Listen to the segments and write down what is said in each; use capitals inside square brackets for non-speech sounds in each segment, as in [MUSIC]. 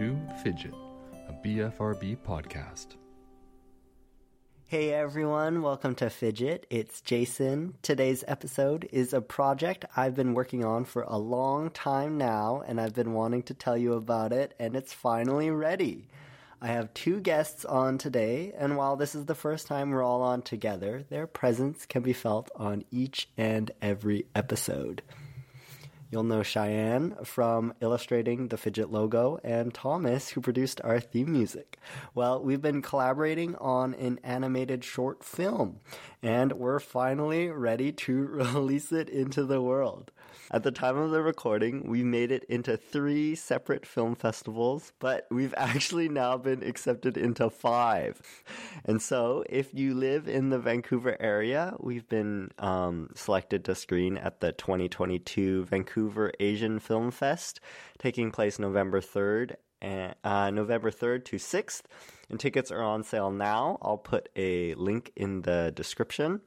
to Fidget, a BFRB podcast. Hey everyone, welcome to Fidget. It's Jason. Today's episode is a project I've been working on for a long time now, and I've been wanting to tell you about it, and it's finally ready. I have two guests on today, and while this is the first time we're all on together, their presence can be felt on each and every episode. You'll know Cheyenne from illustrating the Fidget logo and Thomas, who produced our theme music. Well, we've been collaborating on an animated short film, and we're finally ready to [LAUGHS] release it into the world. At the time of the recording, we made it into three separate film festivals, but we've [LAUGHS] actually now been accepted into five. And so, if you live in the Vancouver area, we've been um, selected to screen at the 2022 Vancouver Asian Film Fest, taking place November 3rd and uh, November 3rd to 6th, and tickets are on sale now. I'll put a link in the description.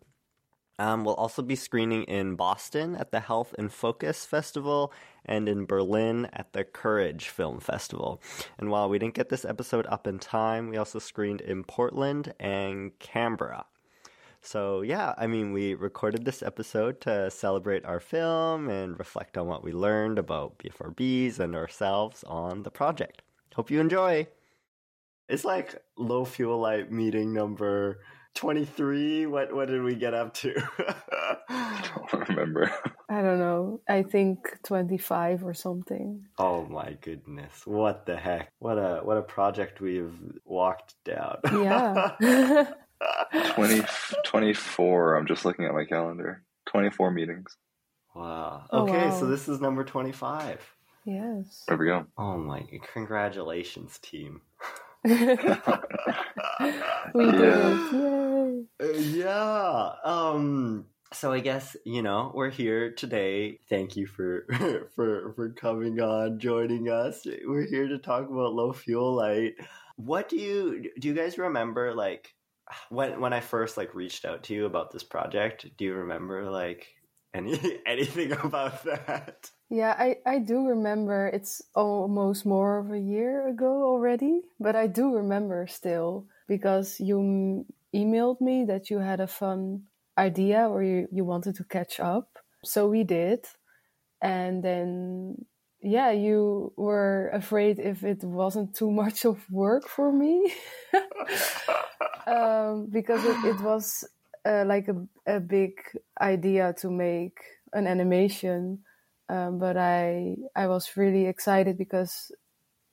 Um, we'll also be screening in Boston at the Health and Focus Festival and in Berlin at the Courage Film Festival. And while we didn't get this episode up in time, we also screened in Portland and Canberra. So, yeah, I mean, we recorded this episode to celebrate our film and reflect on what we learned about BFRBs and ourselves on the project. Hope you enjoy. It's like low fuel light meeting number 23 what what did we get up to I [LAUGHS] don't remember. I don't know. I think 25 or something. oh my goodness what the heck what a what a project we've walked down Yeah. [LAUGHS] 20, 24. I'm just looking at my calendar. 24 meetings. wow Oh, okay wow. so this is number 25 yes. There we go. oh my congratulations team [LAUGHS] [LAUGHS] We did Yeah. yeah um so i guess you know we're here today. Thank you for [LAUGHS] for for coming on joining us. We're here to talk about low fuel light. What do you do you guys remember like when when i first like reached out to you about this project do you remember like any [LAUGHS] anything about that Yeah, I, I do remember it's almost more of a year ago already, but I do remember still because you m- emailed me that you had a fun idea or you, you wanted to catch up. So we did. And then, yeah, you were afraid if it wasn't too [LAUGHS] much of work for me [LAUGHS] um, because it, it was uh, like a, a big idea to make an animation um, but I I was really excited because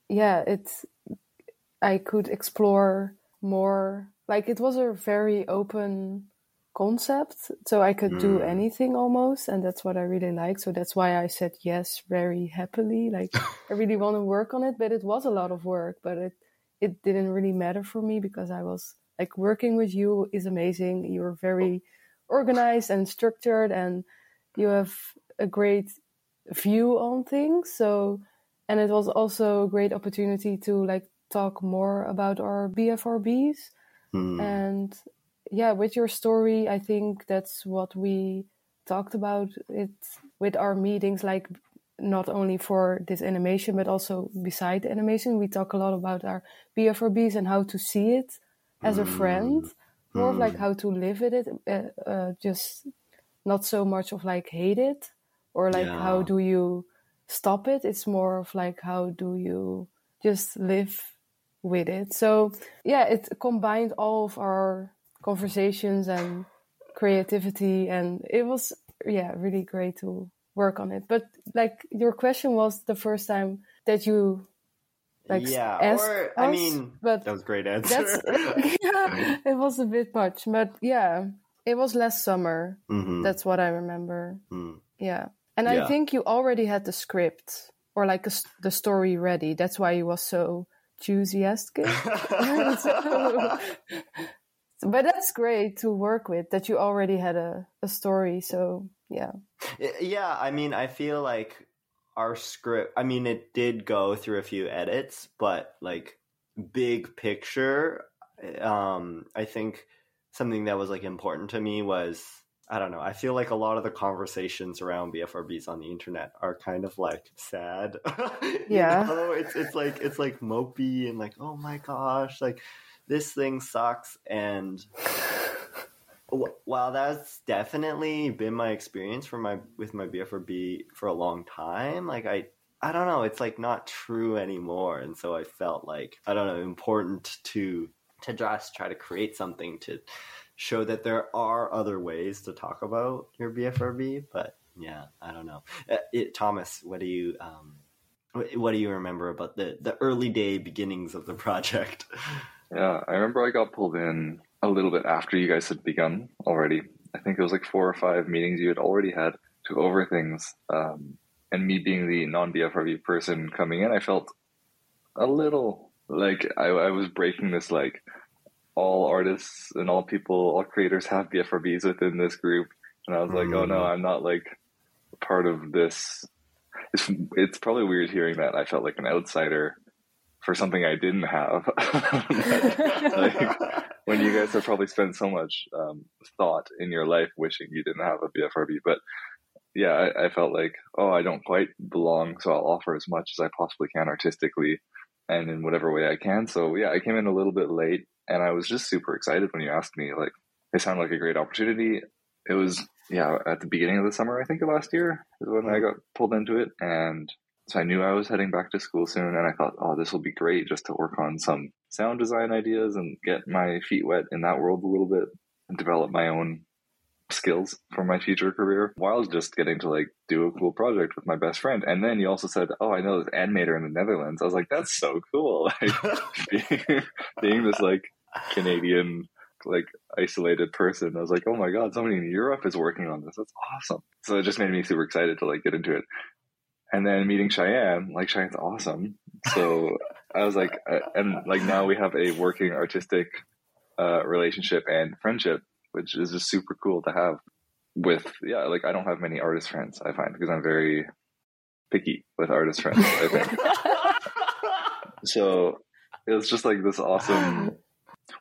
yeah it I could explore more. Like it was a very open concept so I could do Mm. anything almost and that's what I really like. So that's why I said yes very happily. Like I really want to work on it but it was a lot of work but it it didn't really matter for me because I was like working with you is amazing. You're very organized and structured and you have a great view on things. So and it was also a great opportunity to like talk more about our bfrbs Hmm. and yeah with your story i think that's what we talked about. It with our meetings like not only for this animation but also beside the animation we talk a lot about our bfrbs and how to see it as a friend. More of like how to live with it uh, uh, just not so much of like hate it or like how do you stop it? It's more of like how do you just live with it. So yeah it combined all of our conversations and creativity and it was yeah really great to work on it. But like your question was the first time that you like yeah or i us, mean but that was a great answer. [LAUGHS] Yeah it was a bit much but yeah it was last summer. Mhm. that's what i remember. Mm. yeah and Yeah. i think you already had the script or like a the story ready. That's why you was so enthusiastic. [LAUGHS] [LAUGHS] But that's great to work with that you already had a, a story so yeah. Yeah, I mean, I feel like our script, I mean, it did go through a few edits, but like big picture, um, I think something that was like important to me was I don't know. I feel like a lot of the conversations around BFRBs on the internet are kind of like sad. [LAUGHS] Yeah. know? it's it's like it's like mopey and like oh my gosh, like this thing sucks. And [LAUGHS] while that's definitely been my experience for my with my BFRB for a long time, like I I don't know, it's like not true anymore. And so I felt like I don't know important to to just try to create something to show that there are other ways to talk about your BFRB. But yeah, I don't know. Uh, it, Thomas, what do you um, what do you remember about the the early day beginnings of the project? [LAUGHS] Yeah, I remember I got pulled in a little bit after you guys had begun already. I think it was like four or five meetings you had already had to over things. Um, and me being the non BFRB person coming in, I felt a little like I, I was breaking this like all artists and all people, all creators have BFRBs within this group. And I was like, mm. oh no, I'm not like part of this. It's, it's probably weird hearing that. I felt like an outsider for something I didn't have. [LAUGHS] like, when you guys have probably spent so much um, thought in your life wishing you didn't have a BFRB, but yeah, I, I, felt like, oh, I don't quite belong, so I'll offer as much as I possibly can artistically and in whatever way I can. So yeah, I came in a little bit late and I was just super excited when you asked me. Like, it sounded like a great opportunity. It was, yeah, at the beginning of the summer, I think of last year is when I mm-hmm. got pulled into it. And so I knew I was heading back to school soon. And I thought, oh, this will be great just to work on some sound design ideas and get my feet wet in that world a little bit and develop my own skills for my future career while just getting to like do a cool project with my best friend. And then you also said, "Oh, I know this animator in the Netherlands." I was like, "That's so cool!" [LAUGHS] Like [LAUGHS] being, being this like Canadian like isolated person. I was like, "Oh my god, somebody in Europe is working on this. That's awesome!" So it just made me super excited to like get into it. And then meeting Cheyenne, like Cheyenne's awesome. So [LAUGHS] I was like, uh, and like now we have a working artistic uh, relationship and friendship which is just super cool to have with yeah like i don't have many artist friends i find because i'm very picky with artist friends i think [LAUGHS] so it was just like this awesome [LAUGHS]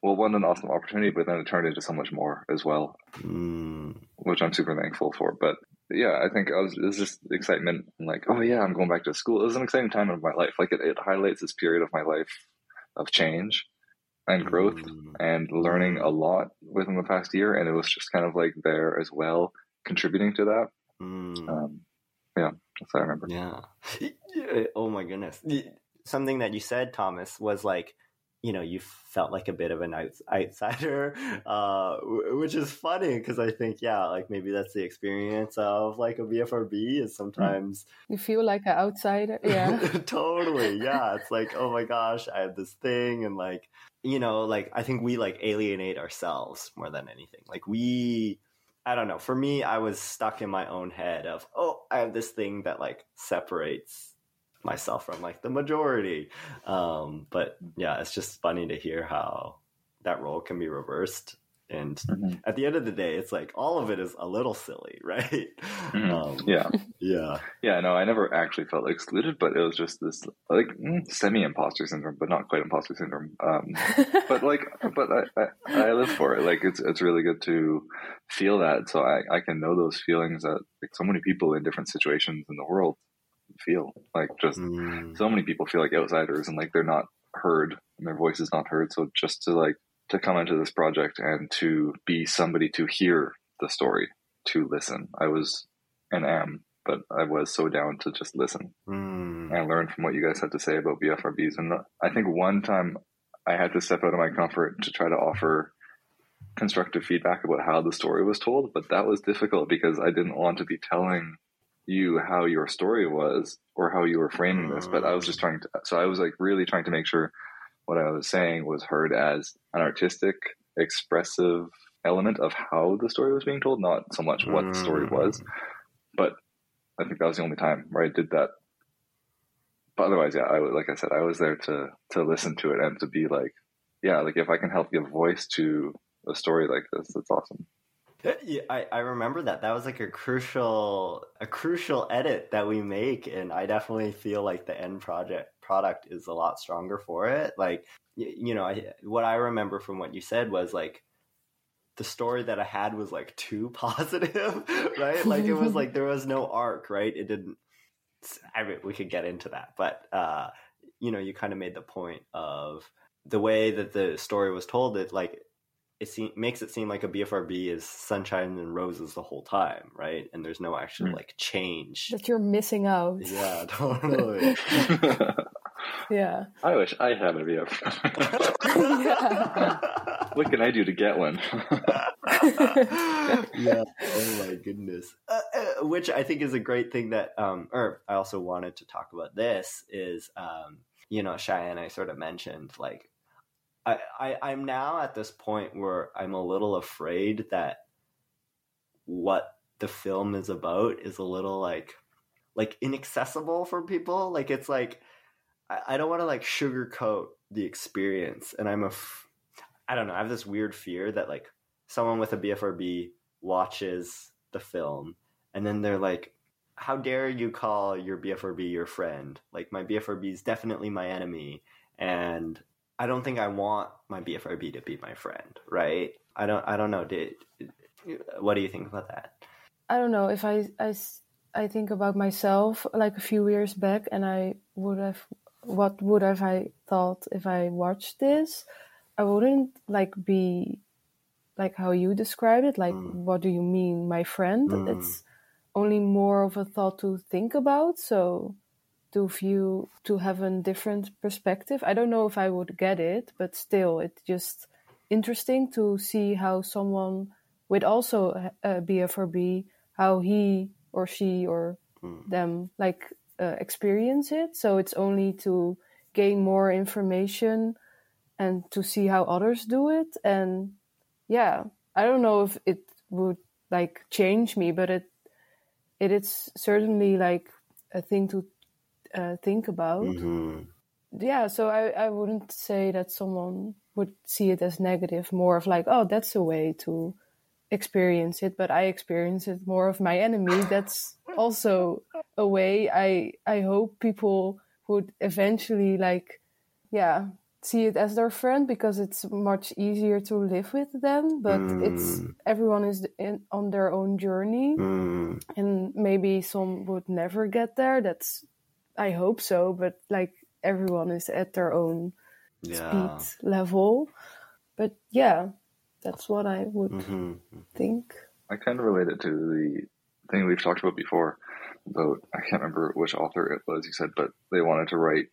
well one an awesome opportunity but then it turned into so much more as well mm. which i'm super thankful for but yeah i think i was it was just excitement and like oh yeah i'm going back to school it was an exciting time of my life like it, it highlights this period of my life of change and growth mm. and learning a lot within the past year. And it was just kind of like there as well, contributing to that. Mm. Um, yeah, that's what I remember. Yeah. Oh my goodness. Something that you said, Thomas, was like, you know, you felt like a bit of an outsider, [LAUGHS] uh, which is funny because I think, yeah, like maybe that's the experience of like a BFRB is sometimes you feel like an outsider. Yeah, [LAUGHS] totally. Yeah, it's like, oh my gosh, I have this thing, and like, you know, like I think we like alienate ourselves more than anything. Like we, I don't know. For me, I was stuck in my own head of, oh, I have this thing that like separates myself from like the majority. Um, but yeah, it's just funny to hear how that role can be reversed. And mm-hmm. at the end of the day, it's like all of it is a little silly, [LAUGHS] right? Mm-hmm. Um, yeah, yeah, yeah. No, I never actually felt excluded, but it was just this like mm, semi imposter syndrome, but not quite imposter syndrome. Um, [LAUGHS] but like, but I, I, I, live for it. Like, it's it's really good to feel that, so I I can know those feelings that like so many people in different situations in the world feel. Like just mm. so many people feel like outsiders and like they're not heard and their voice is not heard. So just to like to come into this project and to be somebody to hear the story, to listen. I was and am, but I was so down to just listen mm. and learn from what you guys had to say about BFRBs. And I think one time I had to step out of my comfort to try to offer constructive feedback about how the story was told, but that was difficult because I didn't want to be telling you how your story was or how you were framing this, but I was just mm. trying to, so I was like really trying to make sure what I was saying was heard as an artistic, expressive element of how the story was being told, not so much what the story mm. was. But I think that was the only time where I did that. But otherwise, yeah, I like I said, I was there to to listen to it and to be like, yeah, like if I can help give voice to a story like this, that's awesome. Yeah, I, I remember that. That was like a crucial a crucial edit that we make, and I definitely feel like the end project product is a lot stronger for it. Like you, you know, I, what I remember from what you said was like the story that I had was like too [LAUGHS] positive, [LAUGHS] right? Like it was like there was no arc, right? It didn't. I mean, we could get into that, but uh, you know, you kind of made the point of the way that the story was told. It like it seem, makes it seem like a BFRB is sunshine and roses the whole time, right? And there's no actual mm. like change that you're missing out. Yeah, [LAUGHS] totally. yeah. I wish I had a BFRB. [LAUGHS] what can I do to get one? [LAUGHS] yeah. Oh my goodness. Uh, uh, which I think is a great thing that, um, or I also wanted to talk about this is, um, you know, Cheyenne, I sort of mentioned like I, I I'm now at this point where I'm a little afraid that what the film is about is a little like like inaccessible for people. Like it's like I, I don't want to like sugarcoat the experience, and I'm a f- I don't know. I have this weird fear that like someone with a BFRB watches the film and then they're like, "How dare you call your BFRB your friend? Like my BFRB is definitely my enemy." And I don't think I want my BFRB to be my friend, right? I don't. I don't know. Did what do you think about that? I don't know if I I I think about myself like a few years back, and I would have what would have I thought if I watched this? I wouldn't like be like how you described it. Like, mm. what do you mean, my friend? Mm. It's only more of a thought to think about. So to view to have a different perspective. I don't know if I would get it, but still, it's just interesting to see how someone with also a BFRB how he or she or mm. them like uh, experience it. So it's only to gain more information and to see how others do it. And yeah, I don't know if it would like change me, but it it is certainly like a thing to uh, think about. Mm-hmm. Yeah, so I, I wouldn't say that someone would see it as negative, more of like, oh, that's a way to experience it, but I experience it more of my enemy. That's also a way I I hope people would eventually like yeah, see it as their friend because it's much easier to live with them, but mm. it's everyone is in, on their own journey mm. and maybe some would never get there. That's I hope so, but like everyone is at their own yeah. speed level. But yeah, that's what I would mm-hmm. think. I kind of relate it to the thing we've talked about before about I can't remember which author it was. You said, but they wanted to write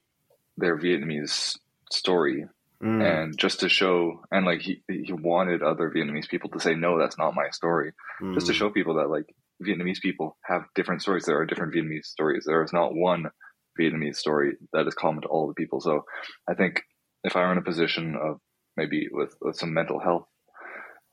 their Vietnamese story, mm. and just to show, and like he he wanted other Vietnamese people to say, no, that's not my story, mm. just to mm. show people that like Vietnamese people have different stories. There are different Vietnamese stories. There is not one Vietnamese story that is common to all the people. So I think if I were in a position of maybe with, with some mental health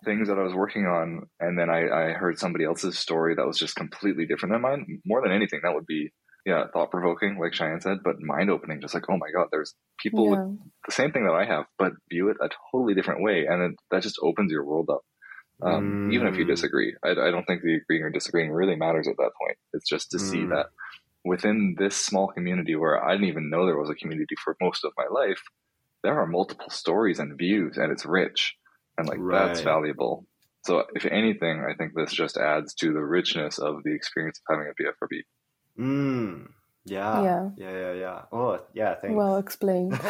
things that I was working on, and then I, I heard somebody else's story that was just completely different than mine, more than anything, that would be yeah, thought provoking, like Cheyenne said, but mind opening. Just like, oh my god, there's people yeah. with the same thing that I have, but view it a totally different way, and it, that just opens your world up. Um, mm. Even if you mm. disagree, I, I, don't think the agreeing or disagreeing really matters at that point. It's just to mm. see that within this small community where I didn't even know there was a community for most of my life, there are multiple stories and views and it's rich and like right. that's valuable. So if anything, I think this just adds to the richness of the experience of having a BFRB. Mm. Yeah. Yeah. Yeah. Yeah. Yeah. Oh, yeah. Thanks. Well explained. [LAUGHS]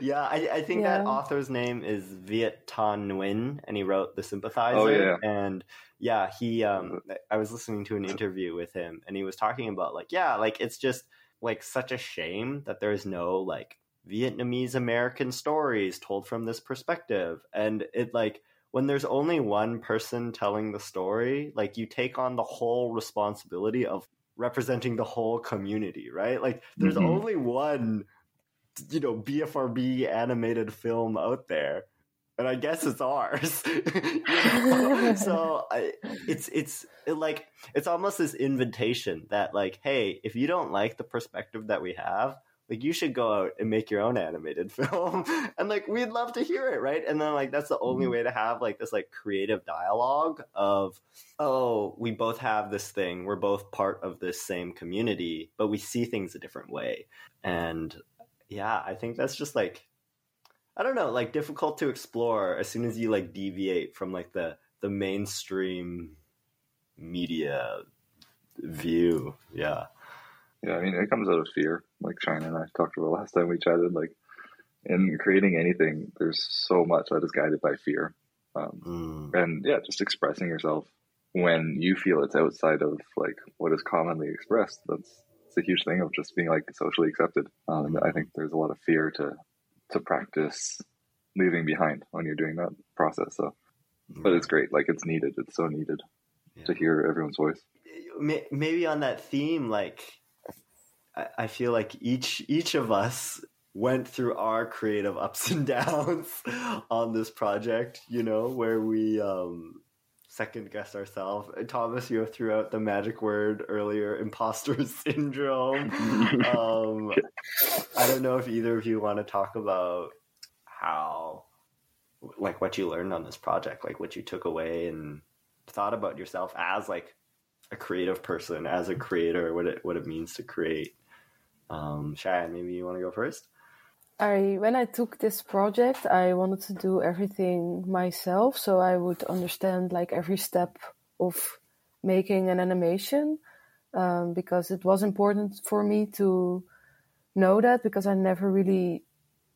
yeah, I, I think yeah. that author's name is Viet Thanh Nguyen, and he wrote The Sympathizer. Oh, yeah. And yeah, he. Um, I was listening to an interview with him, and he was talking about like, yeah, like it's just like such a shame that there's no like Vietnamese American stories told from this perspective, and it like when there's only one person telling the story, like you take on the whole responsibility of representing the whole community, right? Like there's mm-hmm. only one you know BFRB animated film out there and I guess it's ours. [LAUGHS] so I, it's it's it like it's almost this invitation that like, hey, if you don't like the perspective that we have, like you should go out and make your own animated [LAUGHS] film and like we'd love to hear it right and then like that's the only mm-hmm. way to have like this like creative dialogue of oh we both have this thing we're both part of this same community but we see things a different way and yeah i think that's just like I don't know, like difficult to explore as soon as you like deviate from like the the mainstream media view. Yeah. Yeah, I mean, it comes out of fear, like Cheyenne and I talked about last time we chatted. Like, in creating anything, there's so much that is guided by fear. Um, Mm. and yeah, just expressing yourself when you feel it's outside of like what is commonly expressed. That's it's a huge thing of just being like socially accepted. Um, and I think there's a lot of fear to to practice leaving behind when you're doing that process. So, but it's great. Like it's needed. It's so needed to hear everyone's voice. Maybe on that theme, like I, feel like each each of us went through our creative ups and [LAUGHS] downs on this project. You know, where we um, second guess ourselves. Thomas, you threw out the magic word earlier, imposter [LAUGHS] syndrome. um, I don't know if either of you want to talk about how, like, what you learned on this project, like what you took away and thought about yourself as like a creative person, as a creator, what it what it means to create. Um, Shad, maybe you want to go first. I when I took this project, I wanted to do everything myself, so I would understand like every step of making an animation, um, because it was important for me to know that because I never really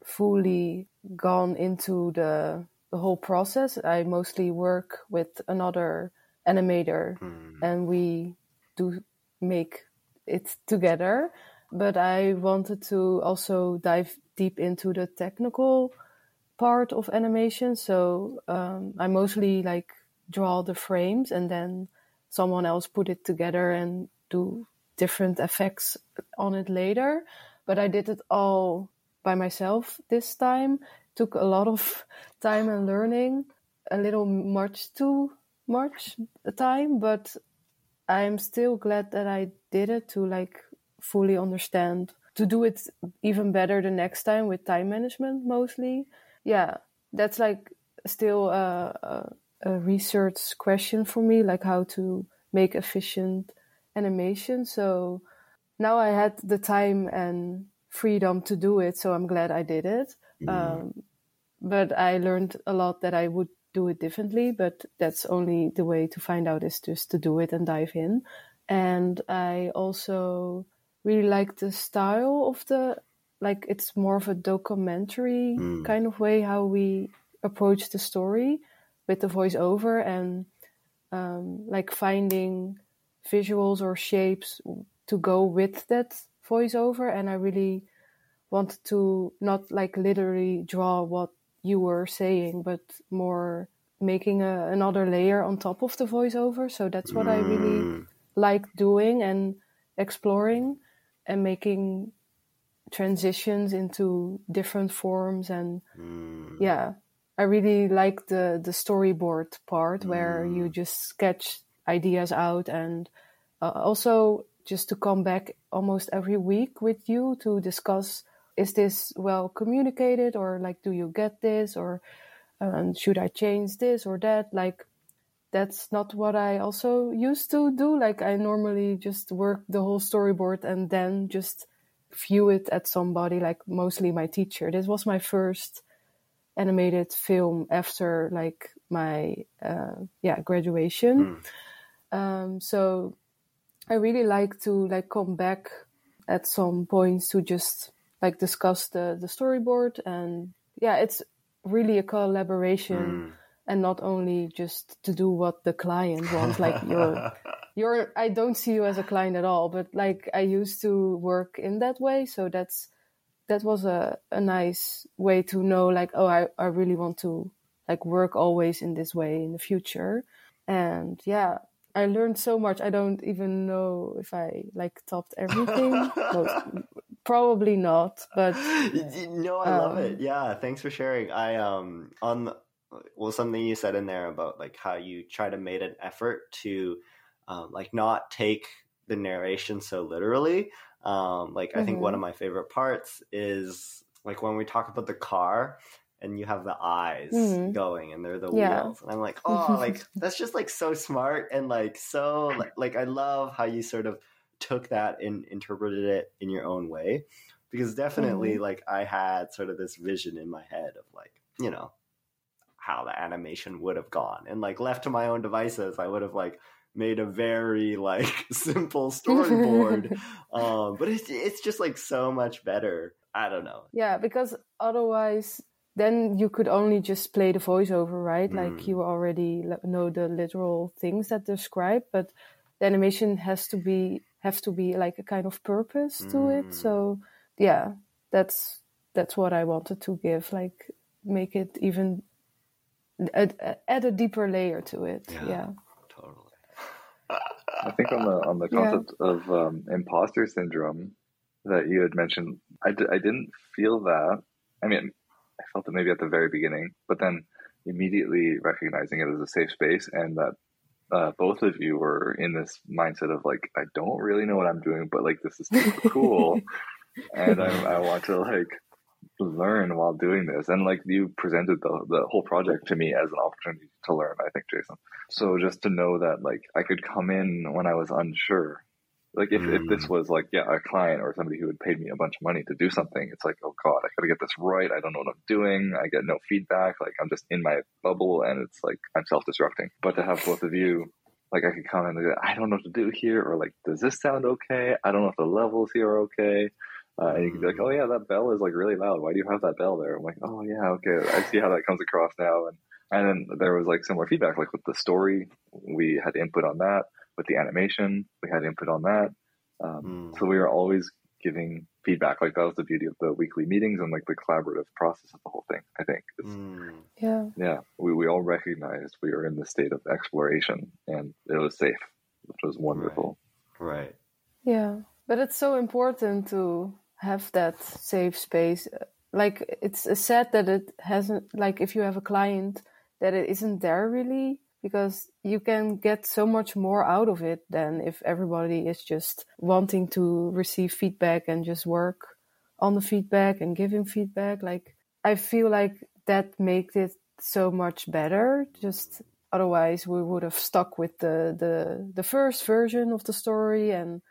fully gone into the the whole process. I mostly work with another animator, and we do make it together but I wanted to also dive deep into the technical part of animation. So um, I mostly like draw the frames and then someone else put it together and do different effects on it later. But I did it all by myself this time. Took a lot of [LAUGHS] time and learning, a little much too much time, but I'm still glad that I did it to like fully understand to do it even better the next time with time management mostly. Yeah that's like still a, a, a research question for me like how to make efficient animation. So now i had the time and freedom to do it so i'm glad i did it. Um, but i learned a lot that i would do it differently but that's only the way to find out is just to do it and dive in. And i also really like the style of the like it's more of a documentary Mm. kind of way how we approach the story with the voiceover and um, like finding visuals or shapes to go with that voiceover and i really wanted to not like literally draw what you were saying but more making a, another layer on top of the voiceover so that's what i really Mm. like doing and exploring and making transitions into different forms and Mm. yeah i really like the the storyboard part where you Mm. just sketch ideas out and uh, also just to come back almost every week with you to discuss is this well communicated or like do you get this or um, should i change this or that like that's not what I also used to do. Like I normally just work the whole storyboard and then just view it at somebody, like mostly my teacher. This was my first animated film after like my uh, yeah graduation. Um, so I really like to like come back at some points to just like discuss the the storyboard and yeah, it's really a collaboration and not only just to do what the client wants like you're [LAUGHS] you're i don't see you as a client at all but like i used to work in that way so that's that was a, a nice way to know like oh I, I really want to like work always in this way in the future and yeah i learned so much i don't even know if i like topped everything [LAUGHS] Most, probably not but no, I love Um, it. Yeah, thanks for sharing. I um on the, well something you said in there about like how you try to make an effort to um, like not take the narration so literally. Um, like I think one of my favorite parts is like when we talk about the car and you have the eyes Mhm. going and they're the Yeah. wheels and i'm like [LAUGHS] oh like that's just like so smart and like so like, like i love how you sort of took that and interpreted it in your own way because definitely mm-hmm. like I had sort of this vision in my head of like, you know, how the animation would have gone. And like left to my own devices, I would have like made a very like [LAUGHS] simple storyboard. [LAUGHS] um, but it's it's just like so much better. I don't know. Yeah, because otherwise then you could only just play the voiceover, right? Mm. Like you already know the literal things that describe, but the animation has to be have to be like a kind of purpose to mm. it. So yeah, that's that's what I wanted to give. Like make it even add, add a deeper layer to it. Yeah, yeah. totally. I think on the on the concept yeah. of um, imposter syndrome that you had mentioned, I d- I didn't feel that. I mean, I felt it maybe at the very beginning, but then immediately recognizing it as a safe space and that uh, both of you were in this mindset of like, I don't really know what I'm doing, but like this is super cool, [LAUGHS] and I, I want to like learn while doing this. And like you presented the the whole project to me as an opportunity to learn. I think Jason. So just to know that like I could come in when I was unsure like if, mm. if this mm. was like yeah a client or somebody who had paid me a bunch of money to do something, it's like oh god, I gotta get this right. I don't know what I'm doing. I get no feedback. Like I'm just in my bubble, and it's like I'm self destructing. But to have both of you, like I could come in and go, I don't know what to do here, or like does this sound okay? I don't know if the levels here are okay. Uh, and you can be like, oh yeah, that bell is like really loud. Why do you have that bell there? I'm like, oh yeah, okay, I see how that comes across now. And and then there was like similar feedback, like with the story, we had input on that with the animation, we had input on that. Um, mm. So we were always giving feedback. Like that was the beauty of the weekly meetings and like the collaborative process of the whole thing. I think. Mm. Yeah. Yeah. We we all recognized we were in the state of exploration, and it was safe, which was wonderful. Right. right. Yeah, but it's so important to have that safe space. Uh, like it's sad that it hasn't. Like if you have a client that it isn't there really because you can get so much more out of it than if everybody is just wanting to receive feedback and just work on the feedback and giving feedback like i feel like that makes it so much better just otherwise we would have stuck with the the the first version of the story and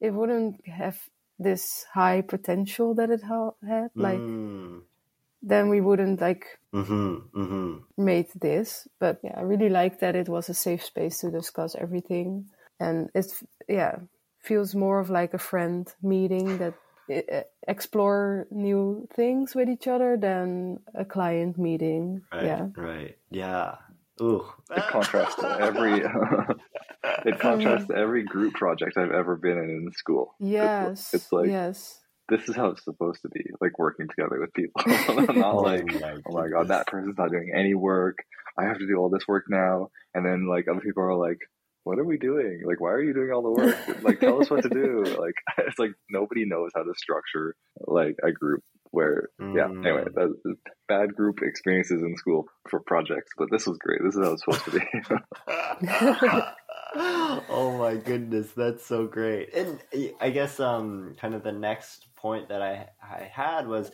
it wouldn't have this high potential that it ha- had like mm then we wouldn't like mm-hmm, mm-hmm. made this. But yeah, I really like that it was a safe space to discuss everything, and it yeah feels more of like a friend meeting that uh, explore new things with each other than a client meeting. Right, yeah, right, yeah. Ooh, it contrasts to every. [LAUGHS] [LAUGHS] [LAUGHS] it contrasts every group project I've ever been in in school. Yes, it's, it's like yes this is how it's supposed to be, like working together with people. [LAUGHS] not oh like, oh my god, that person's not doing any work. I have to do all this work now. And then like other people are like, what are we doing? Like, why are you doing all the work? like, tell us what to do. [LAUGHS] Like, it's like nobody knows how to structure like a group where, mm. yeah, anyway, that, bad group experiences in school for projects, but this was great. This is how it's supposed to be. [LAUGHS] oh my goodness, that's so great. And I guess um kind of the next point that I I had was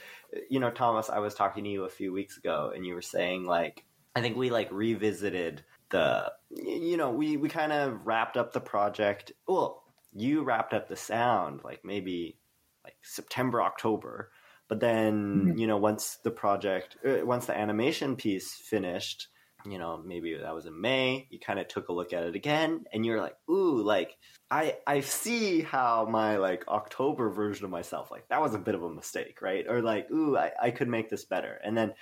you know Thomas, I was talking to you a few weeks ago and you were saying like I think we like revisited the you know, we we kind of wrapped up the project. Well, you wrapped up the sound like maybe like September October. But then, mm-hmm. you know, once the project, uh, once the animation piece finished, you know, maybe that was in May, you kind of took a look at it again and you're like, ooh, like I I see how my like October version of myself, like that was a bit of a mistake, right? Or like, ooh, I, I could make this better. And then,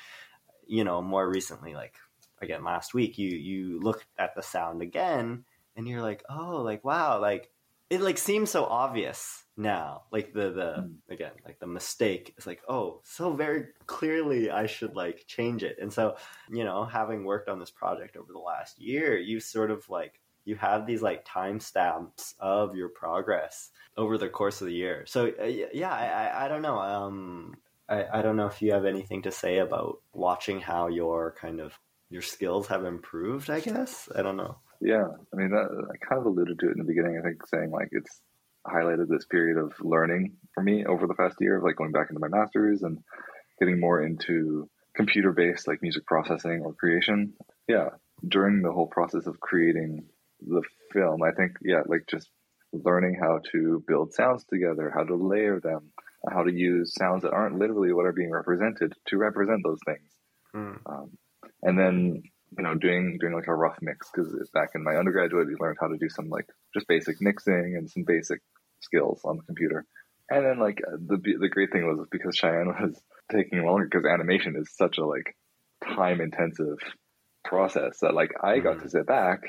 you know, more recently, like again last week, you you look at the sound again and you're like, oh, like wow, like it like seems so obvious now. Like the the mm. again like the mistake is like oh so very clearly i should like change it. And so you know having worked on this project over the last year you sort of like you have these like timestamps of your progress over the course of the year. So uh, yeah I, I, I don't know um I, I don't know if you have anything to say about watching how your kind of your skills have improved i guess? I don't know. Yeah i mean that, i kind of alluded to it in the beginning i think saying like it's highlighted this period of learning for me over the past year of like going back into my masters and getting more into computer based like music processing or creation. Yeah, during the whole process of creating the film, I think yeah, like just learning how to build sounds together, how to layer them, how to use sounds that aren't literally what are being represented to represent those things. Mm. Um, and then you know doing doing like a rough mix because back in my undergraduate we learned how to do some like just basic mixing and some basic skills on the computer. And then like the the great thing was because Cheyenne [LAUGHS] was taking longer because animation is such a like time intensive process that like I got Mhm. to sit back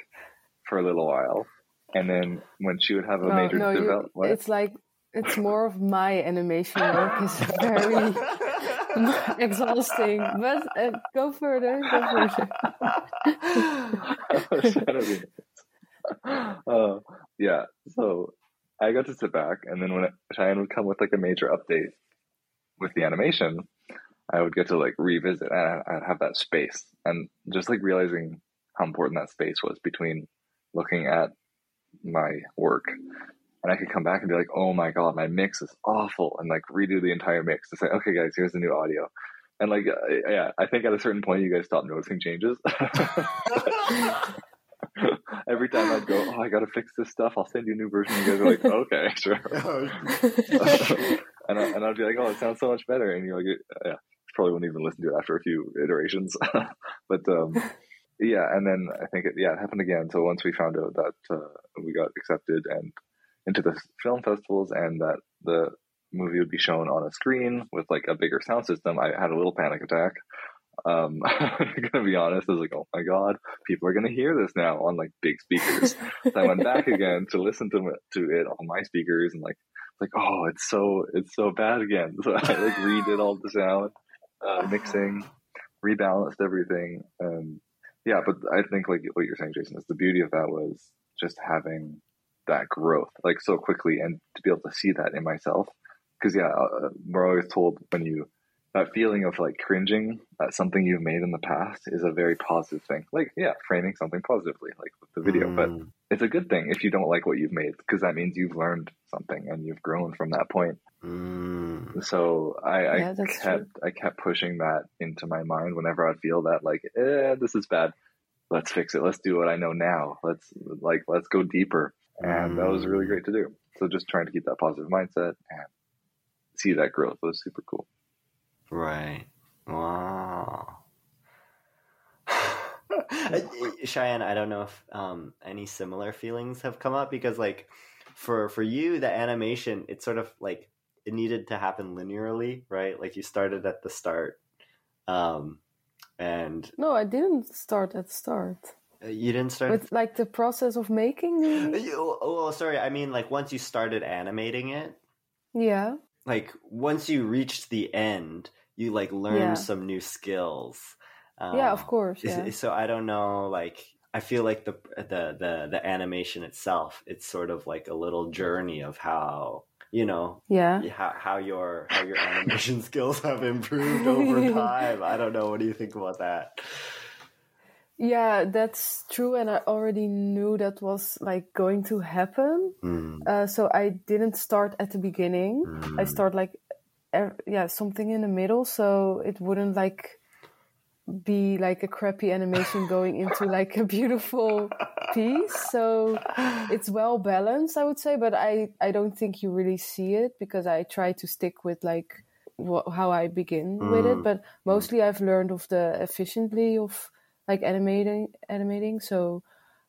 for a little while, and then when she would have a no, major no, you, it's like it's more of my animation work is very [LAUGHS] exhausting. But uh, go further, go further. [LAUGHS] uh, yeah, so I got to sit back, and then when Cheyenne would come with like a major update with the animation, I would get to like revisit and I'd have that space, and just like realizing how important that space was between looking at my work and I could come back and be like, oh my god, my mix is awful, and like redo the entire mix to say, okay, guys, here's the new audio. And like, uh, yeah, I think at a certain point, you guys stop noticing changes. [LAUGHS] [LAUGHS] Every time I'd go, oh, I gotta fix this stuff. I'll send you a new version. You guys are like, okay, [LAUGHS] sure. [LAUGHS] [LAUGHS] and, I, and I'd be like, oh, it sounds so much better. And you're like, yeah, probably wouldn't even listen to it after a few iterations. but um, yeah, and then I think it, yeah, it happened again. So once we found out that uh, we got accepted and into the film festivals and that the movie would be shown on a screen with like a bigger sound system, I had a little panic attack. Um, [LAUGHS] I'm gonna be honest. I was like, "Oh my god, people are gonna hear this now on like big speakers." so I went back again to listen to to it on my speakers, and like, like, oh, it's so it's so bad again. [LAUGHS] So I like redid all the sound, uh, mixing, rebalanced everything. Um, yeah, but I think like what you're saying, Jason, is the beauty of that was just having that growth like so quickly and to be able to see that in myself. Because yeah, uh, we're always told when you that feeling of like cringing at something you've made in the past is a very positive thing. Like yeah, framing something positively, like with the video, but Mm. it's a good thing if you don't like what you've made because that means you've learned something and you've grown from that point. Mm. So I, I Yeah, that's kept I kept pushing that into my mind whenever I'd feel that like, eh, this is bad. Let's fix it. Let's do what I know now. Let's like let's go deeper. And that was really Mm. great to do. So just trying to keep that positive mindset and see that growth was super cool. Right. Wow. [LAUGHS] Cheyenne, I don't know if um, any similar feelings have come up because, like, for for you, the animation, it's sort of like it needed to happen linearly, right? Like you started at the start, um, and no, I didn't start at the start. uh, you didn't start. With like the process of making. You- oh, oh, sorry. I mean, like once you started animating it, Yeah. like once you reached the end, you like learn Yeah. some new skills. yeah, of Um, course. Yeah. So I don't know. Like I feel like the the the the animation itself, it's sort of like a little journey of how you know yeah. how how your how your animation [LAUGHS] skills have improved over [LAUGHS] time. I don't know. What do you think about that? Yeah, that's true, and I already knew that was like going to happen. Mm, Uh, so I didn't start at the beginning. I mm, start like, yeah, something in the middle, so it wouldn't like be like a crappy animation going into [LAUGHS] like a beautiful piece. So it's well balanced, I would say, but I I don't think you really see it because I try to stick with like wh- how I begin with it. Mm. But mostly I've learned of the efficiently of like animating animating. So,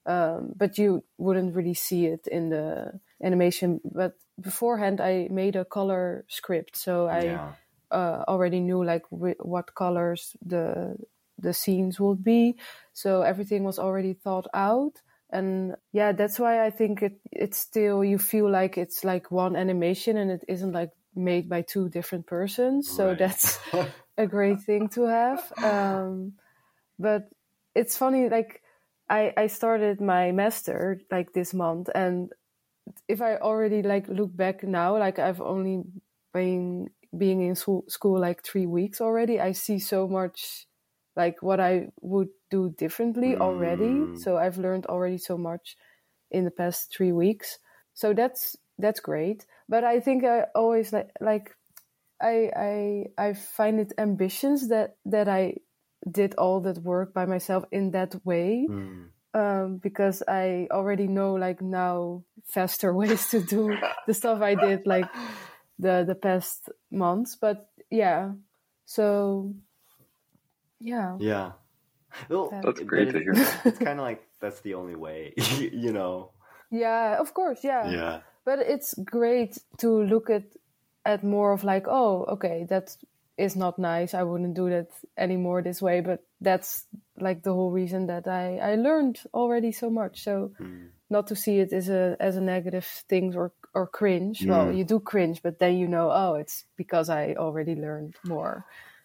um, but you wouldn't really see it in the animation. But beforehand, I made a color script, so I yeah. uh, already knew like what colors the the scenes would be. So everything was already thought out. And yeah, that's why I think it it's still you feel like it's like one animation and it isn't like made by two different persons. So Right. that's [LAUGHS] a great thing to have. Um, but it's funny, like I I started my master like this month, and if I already like look back now, like I've only been being in school, school like three weeks already. I see so much like what I would do differently already. Mm. So I've learned already so much in the past three weeks. So that's that's great. But I think I always like like I I I find it ambitions that that I did all that work by myself in that way Mm. Um, because I already know like now faster [LAUGHS] ways to do the stuff I did like the the past months. But yeah, so yeah, Yeah. Well, That's but great it- to hear. [LAUGHS] It's kind of like that's the only way, [LAUGHS] you know. yeah, of course, yeah. Yeah. but it's great to look at at more of like oh okay that is not nice. I wouldn't do that anymore this way but that's like the whole reason that i i learned already so much. So Mm. not to see it as a as a negative thing or or cringe. Well Mm. you do cringe but then you know oh it's because i already learned more.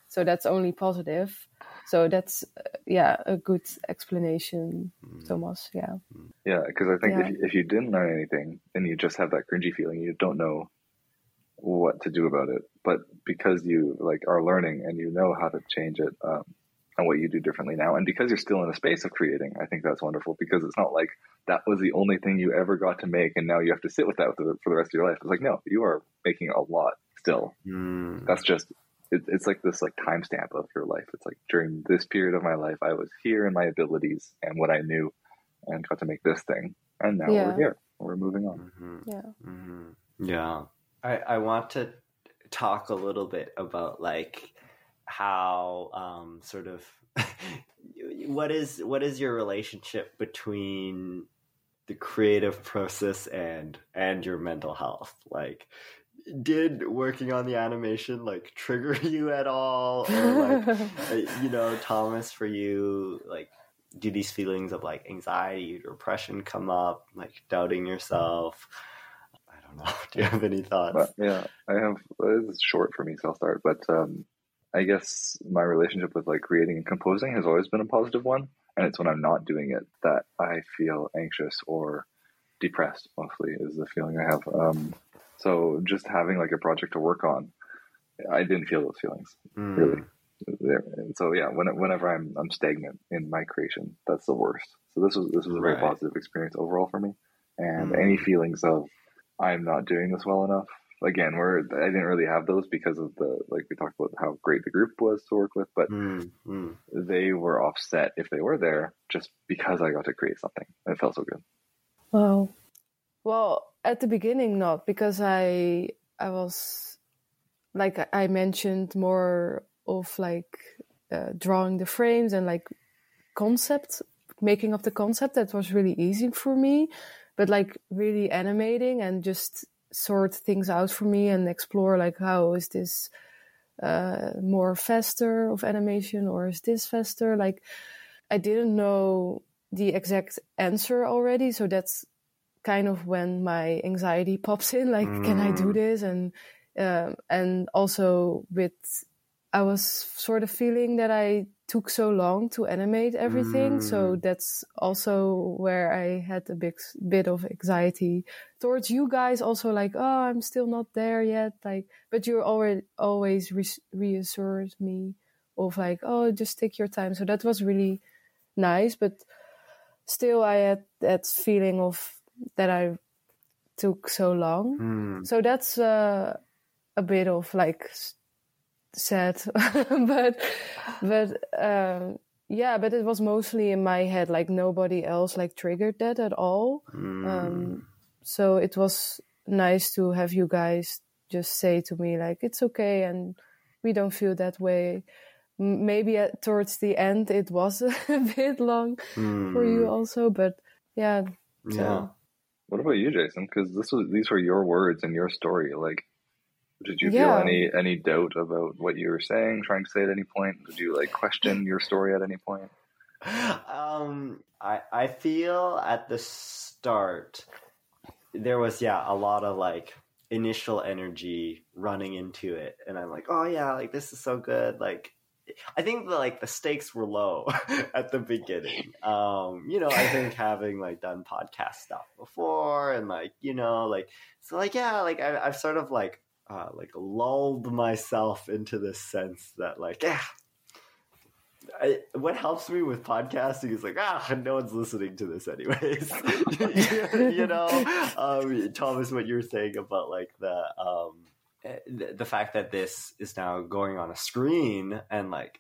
So that's only positive. So that's uh, yeah a good explanation thomas. Yeah. Yeah, because I think Yeah. if, if you didn't learn anything and you just have that cringy feeling, you don't know what to do about it. But because you like are learning and you know how to change it um, and what you do differently now, and because you're still in a space of creating, I think that's wonderful. Because it's not like that was the only thing you ever got to make, and now you have to sit with that for the, for the rest of your life. It's like no, you are making a lot still. Mm. That's just it, it's like this like timestamp of your life. It's like during this period of my life, I was here in my abilities and what I knew, and got to make this thing, and now Yeah. we're here. We're moving on. Mhm. yeah hmm Yeah. I, I want to talk a little bit about like how um, sort of [LAUGHS] what is what is your relationship between the creative process and and your mental health? Like did working on the animation like trigger [LAUGHS] you at all? Or like [LAUGHS] uh, you know thomas for you like do these feelings of like anxiety depression come up like doubting yourself don't know [LAUGHS] do you have any thoughts But yeah, I have. This is short for me, so I'll start. But um, I guess my relationship with like creating and composing has always been a positive one, and it's when I'm not doing it that I feel anxious or depressed. Mostly is the feeling I have. Um, so just having like a project to work on, I didn't feel those feelings. Mm. really. And so yeah, when, whenever I'm I'm stagnant in my creation, that's the worst. So this was this was a very Right. positive experience overall for me. And Mm. any feelings of I'm not doing this well enough. Again, where I didn't really have those because of the like we talked about how great the group was to work with, but Mm, mm. they were offset if they were there just because I got to create something. It felt so good. Wow. Well, at the beginning, not because I I was like I- I mentioned more of like uh, drawing the frames and like concept making of the concept that was really easy for me but like really animating and just sort things out for me and explore like how is this uh, more faster of animation or is this faster like i didn't know the exact answer already so that's kind of when my anxiety [LAUGHS] pops in like can i do Mm. this and um, and also with i was sort of feeling that i took so long to animate everything so Mm. that's also where i had a big bit of anxiety towards you guys also like oh i'm still not there yet like but you already always re- reassured me of like oh just take your time so that was really nice but still i had that feeling of that i took so long Mm. so that's uh, a bit of like sad [LAUGHS] but but um yeah but it was mostly in my head like nobody else like triggered that at all Mm. um so it was nice to have you guys just say to me like it's okay and we don't feel that way maybe at, towards the end it was [LAUGHS] a bit long for you Mm. also but yeah so- yeah What about you, Jason? Because this was these were your words and your story. Like, did you feel any any doubt about what you were saying, trying to say at any point? Did you like question your story at any point? [SIGHS] um i i feel at the start there was yeah a lot of like initial energy running into it and i'm like oh yeah like this is so good like i think the like the stakes were low [LAUGHS] at the beginning um you know i think [LAUGHS] having like done podcast stuff before and like you know like so like yeah like I, i've sort of like uh like lulled myself into this sense that like yeah I, what helps me with podcasting is like ah no one's listening to this anyways. [LAUGHS] You know? Um, thomas what you were saying about like the um eh, the, fact that this is now going on a screen and like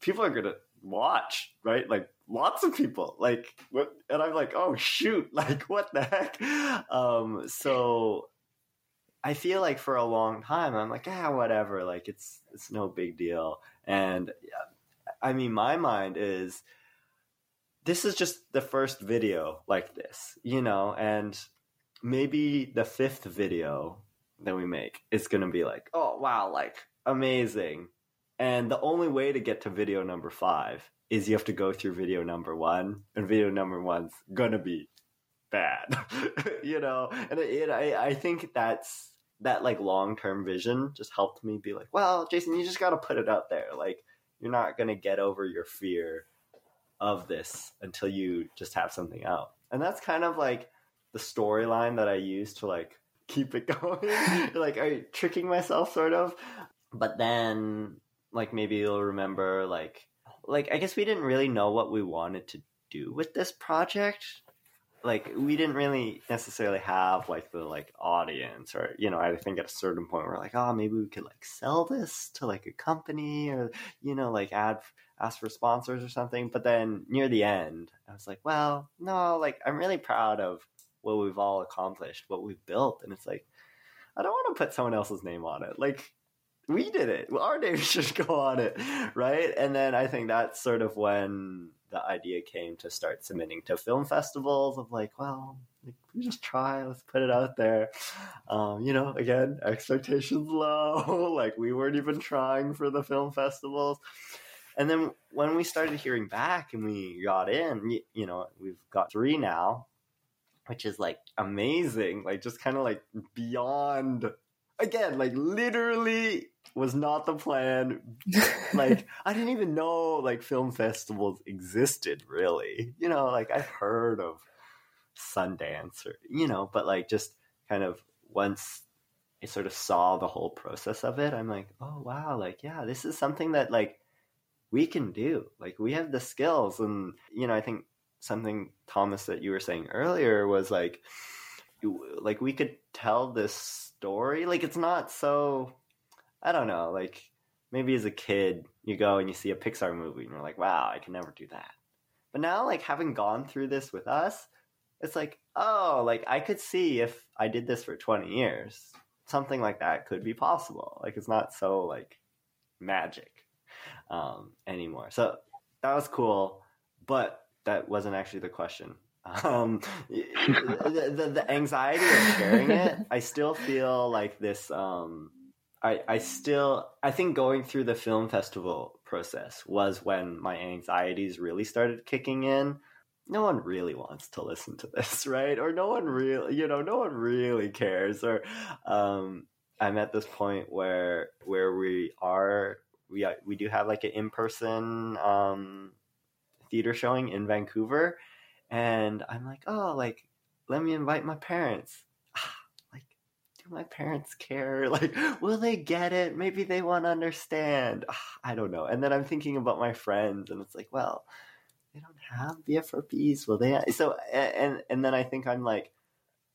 people are gonna watch right? Like lots of people like what and i'm like oh shoot [LAUGHS] like what the heck? Um so I feel like for a long time I'm like, ah, whatever, like it's it's no big deal. And I mean, my mind is this is just the first video like this, you know, and maybe the fifth video that we make is going to be like, oh, wow, like amazing. And the only way to get to video number five is you have to go through video number one, and video number one's going to be bad, [LAUGHS] you know? And it, it, I, I think that's that like long term vision just helped me be like, well, Jason, you just got to put it out there. Like, you're not going to get over your fear of this until you just have something out. And that's kind of like the storyline that I use to like [LAUGHS] keep it going. [LAUGHS] like are you tricking myself sort of. But then like maybe you'll remember like like I guess we didn't really know what we wanted to do with this project. Like we didn't really necessarily have like the like audience or you know, I think at a certain point we're like, oh maybe we could like sell this to like a company or you know, like add ask for sponsors or something. But then near the end, I was like, well, no, like I'm really proud of what we've all accomplished, what we've built. And it's like, I don't want to put someone else's name on it. Like, we did it. Our [LAUGHS] name should go on it. Right. And then I think that's sort of when the idea came to start submitting to film festivals of like, well, like, we just try, let's put it out there. Um, you know, again, expectations low. [LAUGHS] like we weren't even trying for the film festivals. And then when we started hearing back and we got in, you, you know, we've got three now, which is like amazing. Like just kind of like beyond again, like literally was not the plan. [LAUGHS] like I didn't even know like film festivals existed really. You know, like I've heard of Sundance or you know, but like just kind of once I sort of saw the whole process of it, I'm like, oh wow, like yeah, this is something that like we can do. Like we have the skills, and you know, I think something Thomas that you were saying earlier was like, like we could tell this story. Like it's not so. I don't know. Like maybe as a kid, you go and you see a Pixar movie, and you're like, wow, I can never do that. But now, like having gone through this with us, it's like, oh, like I could see if I did this for 20 years, something like that could be possible. Like it's not so like magic um, anymore. So that was cool, but that wasn't actually the question. [LAUGHS] Um, the, the, the, anxiety of sharing it, I still feel like this. Um, I, I still, I think going through the film festival process was when my anxieties really started kicking in. No one really wants to listen to this, [LAUGHS] right? Or no one really, you know, no one really cares. Or um, I'm at this point where where we are we uh, we do have like an in person um, theater showing in Vancouver, and I'm like, oh, like let me invite my parents. My parents care? Like, will they get it? Maybe they want to understand. I don't know. And then I'm thinking about my friends, and it's like, well, they don't have BFRBs. Will they? So, and and then I think I'm like,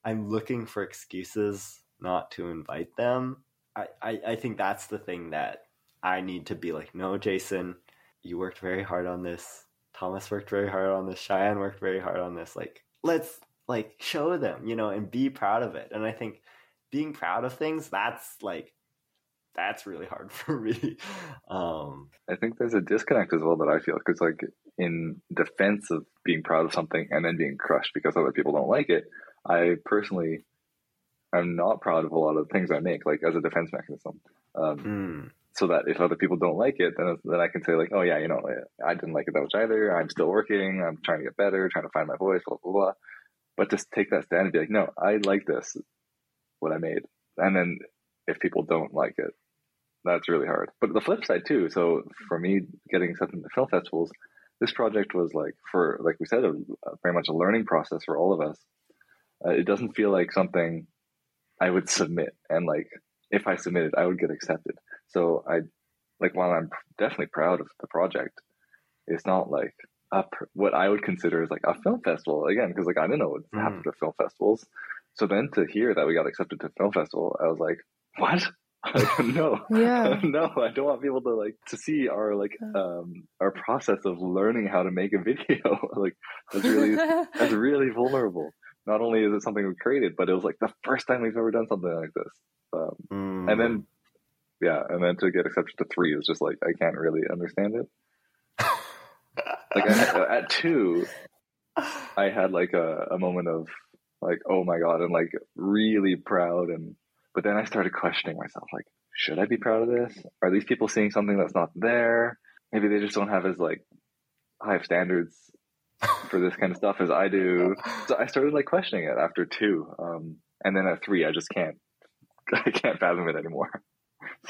I'm looking for excuses not to invite them. I, I, I think that's the thing that I need to be like, no, Jason, you worked very hard on this. Thomas worked very hard on this. Cheyenne worked very hard on this. Like, let's like show them, you know, and be proud of it. And I think being proud of things, that's like that's really hard [LAUGHS] for me. Um, I think there's a disconnect as well that I feel because, like, in defense of being proud of something and then being crushed because other people don't like it, I personally am not proud of a lot of the things I make, like as a defense mechanism. Um, mm so that if other people don't like it, then then I can say like, oh yeah, you know, I didn't like it that much either. I'm still working. I'm trying to get better, trying to find my voice, blah blah blah. But just take that stand and be like, no, I like this, what I made. And then if people don't like it, that's really hard. But the flip side too. So for me, getting accepted to film festivals, this project was like for like we said, a, a very much a learning process for all of us. Uh, it doesn't feel like something I would submit and like if I submitted, I would get accepted. So I like while I'm definitely proud of the project, it's not like a, what I would consider as like a film festival again because like I didn't know what mm. happened to film festivals. So then to hear that we got accepted to film festival, I was like, what? [LAUGHS] no, [LAUGHS] yeah. [LAUGHS] no, I don't want people to like to see our like um our process of learning how to make a video. like that's really that's really vulnerable. Not only is it something we created, but it was like the first time we've ever done something like this. Um, Mm. and then, yeah, and then to get accepted to three is just like I can't really understand it. like I, at two, I had like a, a moment of like, oh my god, and like really proud, and but then I started questioning myself, like, should I be proud of this? Are these people seeing something that's not there? Maybe they just don't have as like high standards for this kind of stuff as I do. So I started like questioning it after two, um, and then at three, I just can't, [LAUGHS] I can't fathom it anymore. [LAUGHS]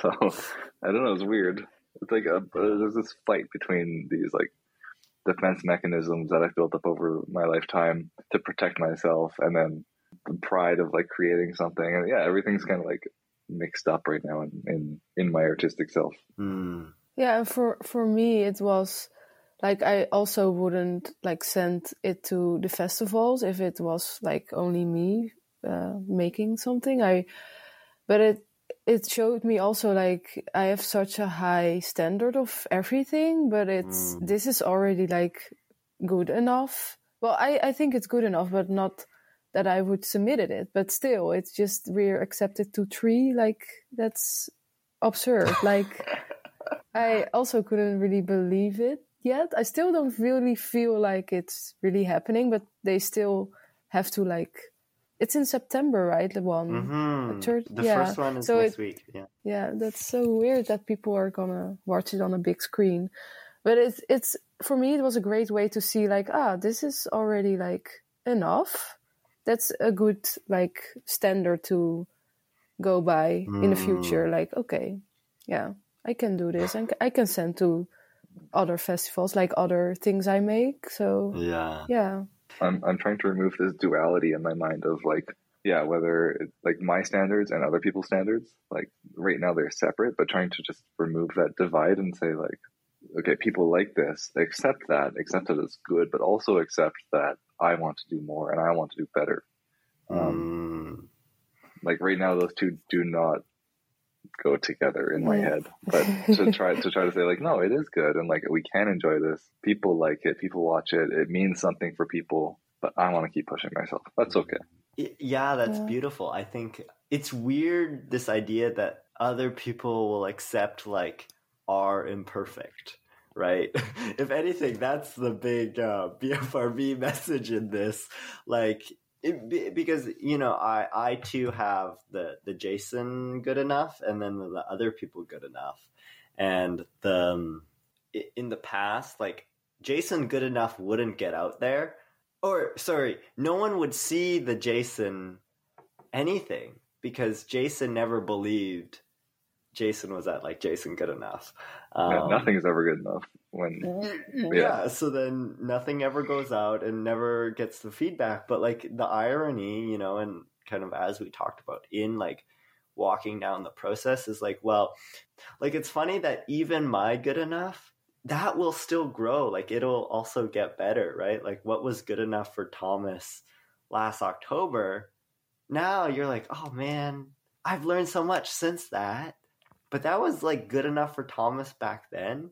So I don't know. It's weird. It's like a, there's this fight between these like defense mechanisms that I've built up over my lifetime to protect myself, and then the pride of like creating something. And yeah, everything's kind of like mixed up right now in in, in my artistic self. Mm. Yeah, and for for me it was like I also wouldn't like send it to the festivals if it was like only me uh, making something. I but it it showed me also like I have such a high standard of everything, but it's Mm. this is already like good enough. Well, I I think it's good enough, but not that I would submitted it. But still, it's just we're accepted to three. Like that's absurd. [LAUGHS] Like I also couldn't really believe it yet. I still don't really feel like it's really happening, but they still have to like. It's in September, right? The one. Mhm. third- The yeah. first one is So next it- week. Yeah. Yeah, that's so weird that people are gonna watch it on a big screen. But it's it's for me it was a great way to see like ah this is already like enough. That's a good like standard to go by in the future. Like okay, yeah, I can do this and I can send to other festivals like other things I make. So Yeah. yeah, I'm I'm trying to remove this duality in my mind of like yeah whether it's like my standards and other people's standards like right now they're separate but trying to just remove that divide and say like okay people like this accept that accept that it's good but also accept that I want to do more and I want to do better um, Mm. like right now those two do not go together in my head but to [LAUGHS] try to try to say like no it is good and like we can enjoy this people like it people watch it it means something for people but i want to keep pushing myself that's okay Yeah, that's Yeah. beautiful. I think it's weird this idea that other people will accept like are imperfect, right? [LAUGHS] if anything, that's the big uh, [LAUGHS] BFRB message in this. Like, it, because you know, I I too have the the Jason good enough, and then the, the other people good enough, and the um, in the past, like Jason good enough wouldn't get out there. Or sorry, no one would see the Jason anything because Jason never believed Jason was at like Jason good enough. Yeah, Um, nothing is ever good enough when yeah. so then nothing ever goes out and never gets the feedback. But like the irony, you know, and kind of as we talked about in like walking down the process is like, well, like it's funny that even my good enough that will still grow. Like it'll also get better, right? Like what was good enough for Thomas last October, now you're like, oh man, I've learned so much since that. But that was like good enough for Thomas back then.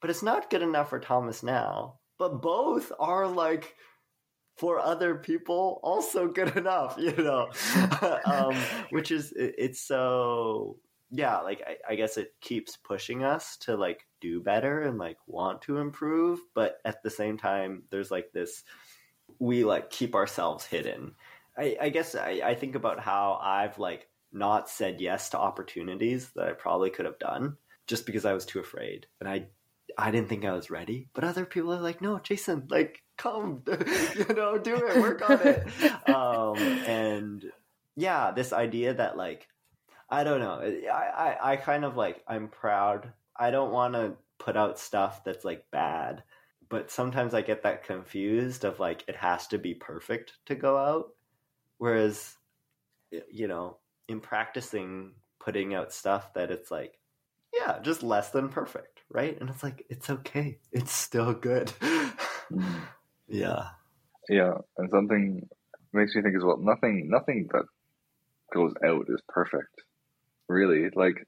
But it's not good enough for Thomas now. But both are like for other people also good [LAUGHS] enough, you know. [LAUGHS] um, which is it, it's so yeah, like I, I guess it keeps pushing us to like do better and like want to improve, but at the same time, there's like this we like keep ourselves hidden. I, I guess I, I think about how I've like not said yes to opportunities that I probably could have done just because I was too afraid and I I didn't think I was ready. But other people are like, no, Jason, like come, [LAUGHS] you know, do it, work on it. [LAUGHS] Um, and yeah, this idea that like I don't know. I, I, I kind of like, I'm proud. I don't want to put out stuff that's like bad, but sometimes I get that confused of like, it has to be perfect to go out. Whereas, you know, in practicing putting out stuff that it's like, yeah, just less than perfect, right? And it's like, it's okay. It's still good. [LAUGHS] yeah. yeah and something makes me think as well nothing nothing that goes out is perfect really like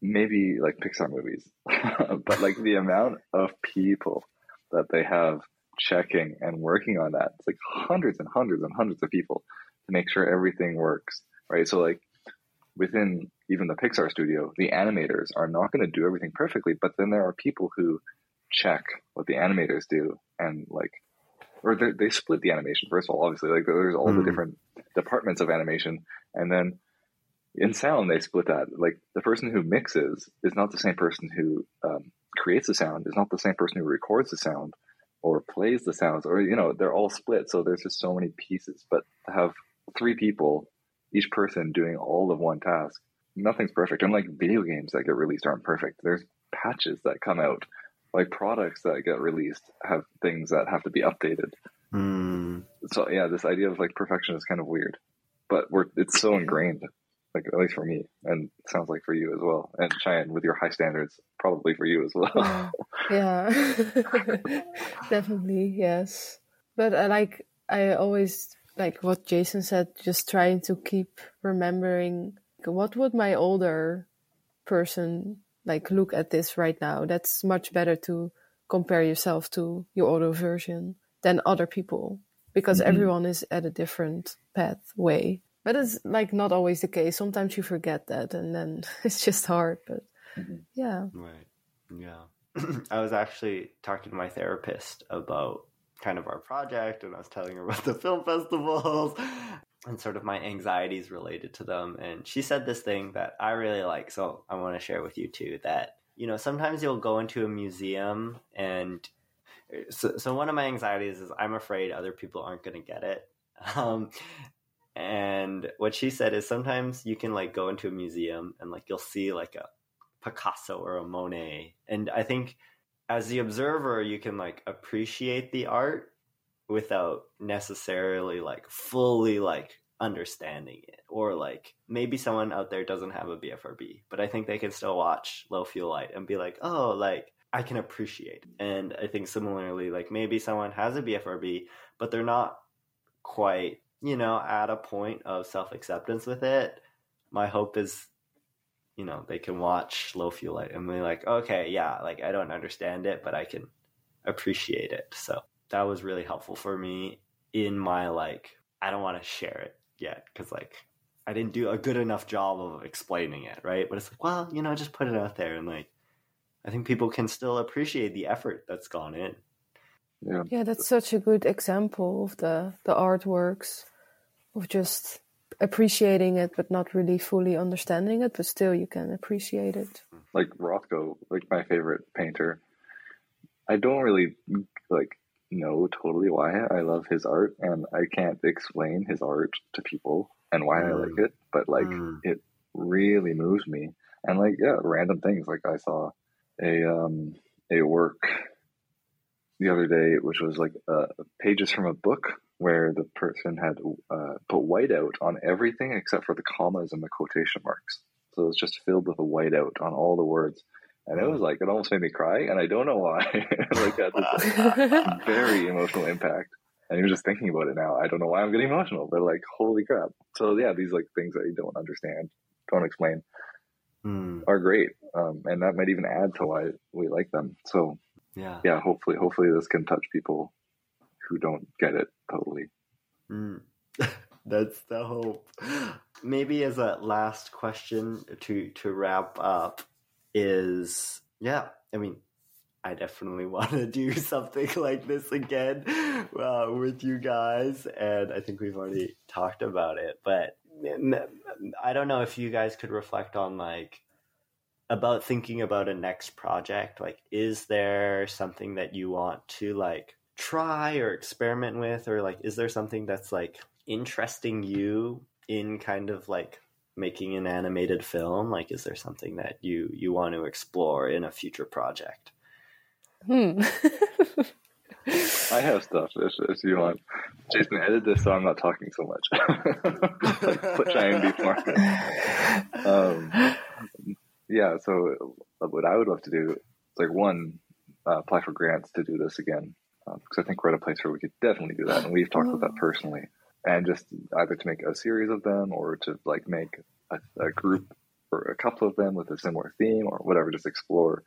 maybe like pixar movies [LAUGHS] but like the amount of people that they have checking and working on that it's like hundreds and hundreds and hundreds of people to make sure everything works right so like within even the Pixar studio, the animators are not going to do everything perfectly, but then there are people who check what the animators do and like, or they split the animation first of all, obviously, like there's all mm. the different departments of animation, and then in sound they split that. Like the person who mixes is not the same person who um, creates the sound, is not the same person who records the sound or plays the sounds, or you know, they're all split. So there's just so many pieces, but to have three people each person doing all of one task. Nothing's perfect. And like video games that get released aren't perfect. There's patches that come out. Like products that get released have things that have to be updated. Mm. So yeah, this idea of like perfection is kind of weird, but we're it's so ingrained. Like at least for me, and sounds like for you as well. And Cheyenne, with your high standards, probably for you as well. yeah, [LAUGHS] [LAUGHS] definitely yes. But I like I always like what Jason said, just trying to keep remembering what would my older person like look at this right now. That's much better to compare yourself to your older version than other people because mm-hmm. everyone is at a different pathway. But it's like not always the case. Sometimes you forget that and then [LAUGHS] it's just hard. But mm-hmm. yeah. Right. Yeah. [CLEARS THROAT] I was actually talking to my therapist about kind of our project and I was telling her about [LAUGHS] the film festivals and sort of my anxieties related to them. And she said this thing that I really like, so I want to share with you too that, you know, sometimes you'll go into a museum and so, so one of my anxieties is I'm afraid other people aren't going to get it. [LAUGHS] Um, and what she said is sometimes you can like go into a museum and like you'll see like a Picasso or a Monet. And I think as the observer, you can like appreciate the art without necessarily like fully like understanding it or like maybe someone out there doesn't have a BFRB but I think they can still watch low fuel light and be like oh like I can appreciate and I think similarly like maybe someone has a BFRB but they're not quite you know at a point of self-acceptance with it. My hope is you know they can watch low fuel light and be like okay yeah like i don't understand it but i can appreciate it. So that was really helpful for me in my like i don't want to share it yet because like i didn't do a good enough job of explaining it right? But it's like well you know just put it out there and like i think people can still appreciate the effort that's gone in. Yeah. Yeah that's such a good example of the the artworks of just appreciating it but not really fully understanding it but still you can appreciate it like rothko like my favorite painter i don't really like know totally why i love his art and i can't explain his art to people and why mm. i like mm. it but like mm. it really moves me and like yeah random things like i saw a um a work the other day which was like uh, pages from a book where the person had uh, put whiteout on everything except for the commas and the quotation marks. So it was just filled with a whiteout on all the words. And it was like, it almost made me cry, and I don't know why. [LAUGHS] like, that this very emotional impact. And you're just thinking about it now. I don't know why I'm getting emotional, but like, holy crap. So, yeah, these like things that you don't understand, don't explain, mm. are great. Um, and that might even add to why we like them. So, yeah, yeah, hopefully, hopefully this can touch people who don't get it totally. Mm. [LAUGHS] That's the hope. Maybe as a last question to to wrap up is yeah, I mean, I definitely [LAUGHS] want to do something like this again uh, with you guys, and I think we've already talked about it. But I don't know if you guys could reflect on like about thinking about a next project. Like, is there something that you want to like try or experiment with or like is there something that's like interesting you in kind of like making an animated film like is there something that you you want to explore in a future project hmm I have stuff if, if you want. Jason, edit this so I'm not talking so much. [LAUGHS] like, put giant beef market. Um, yeah, so what I would love to do is like one, uh, apply for grants to do this again because um, I think we're at a place where we could definitely do that, and we've talked about that oh. personally. And just either to make a series of them, or to like make a, a group or a couple of them with a similar theme, or whatever. Just explore,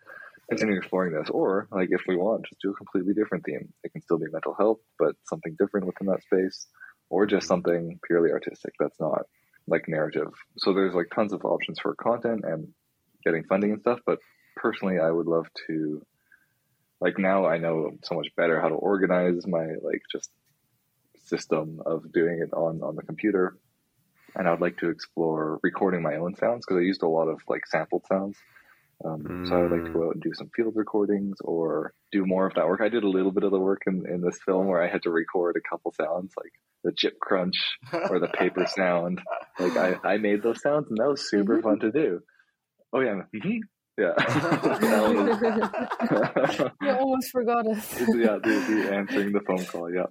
continue exploring this, or like if we want, just do a completely different theme. It can still be mental health, but something different within that space, or just something purely artistic that's not like narrative. So there's like tons of options for content and getting funding and stuff. But personally, I would love to, like now I know so much better how to organize my like just system of doing it on on the computer, and I would like to explore recording my own sounds because I used a lot of like sampled sounds. Um, mm. So I would like to go out and do some field recordings or do more of that work. I did a little bit of the work in, in this film where I had to record a couple sounds like the chip crunch or the paper sound. Like I, I made those sounds and that was super mm-hmm. fun to do. Oh yeah. Mm-hmm. Yeah. [LAUGHS] you almost forgot us. [LAUGHS] yeah, the, the, answering the phone call. Yeah.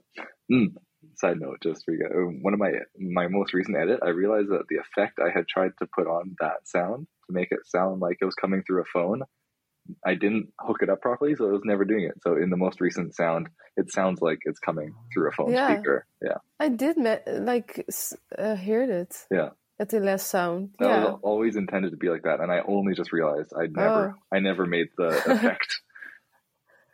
Mm. Side note, just for you one of my my most recent edit, I realized that the effect I had tried to put on that sound to make it sound like it was coming through a phone, I didn't hook it up properly, so it was never doing it. So in the most recent sound, it sounds like it's coming through a phone yeah. speaker. Yeah, I did me- like uh, hear it. Yeah, at the last sound. That yeah. was always intended to be like that, and I only just realized I never, oh. I never made the [LAUGHS] effect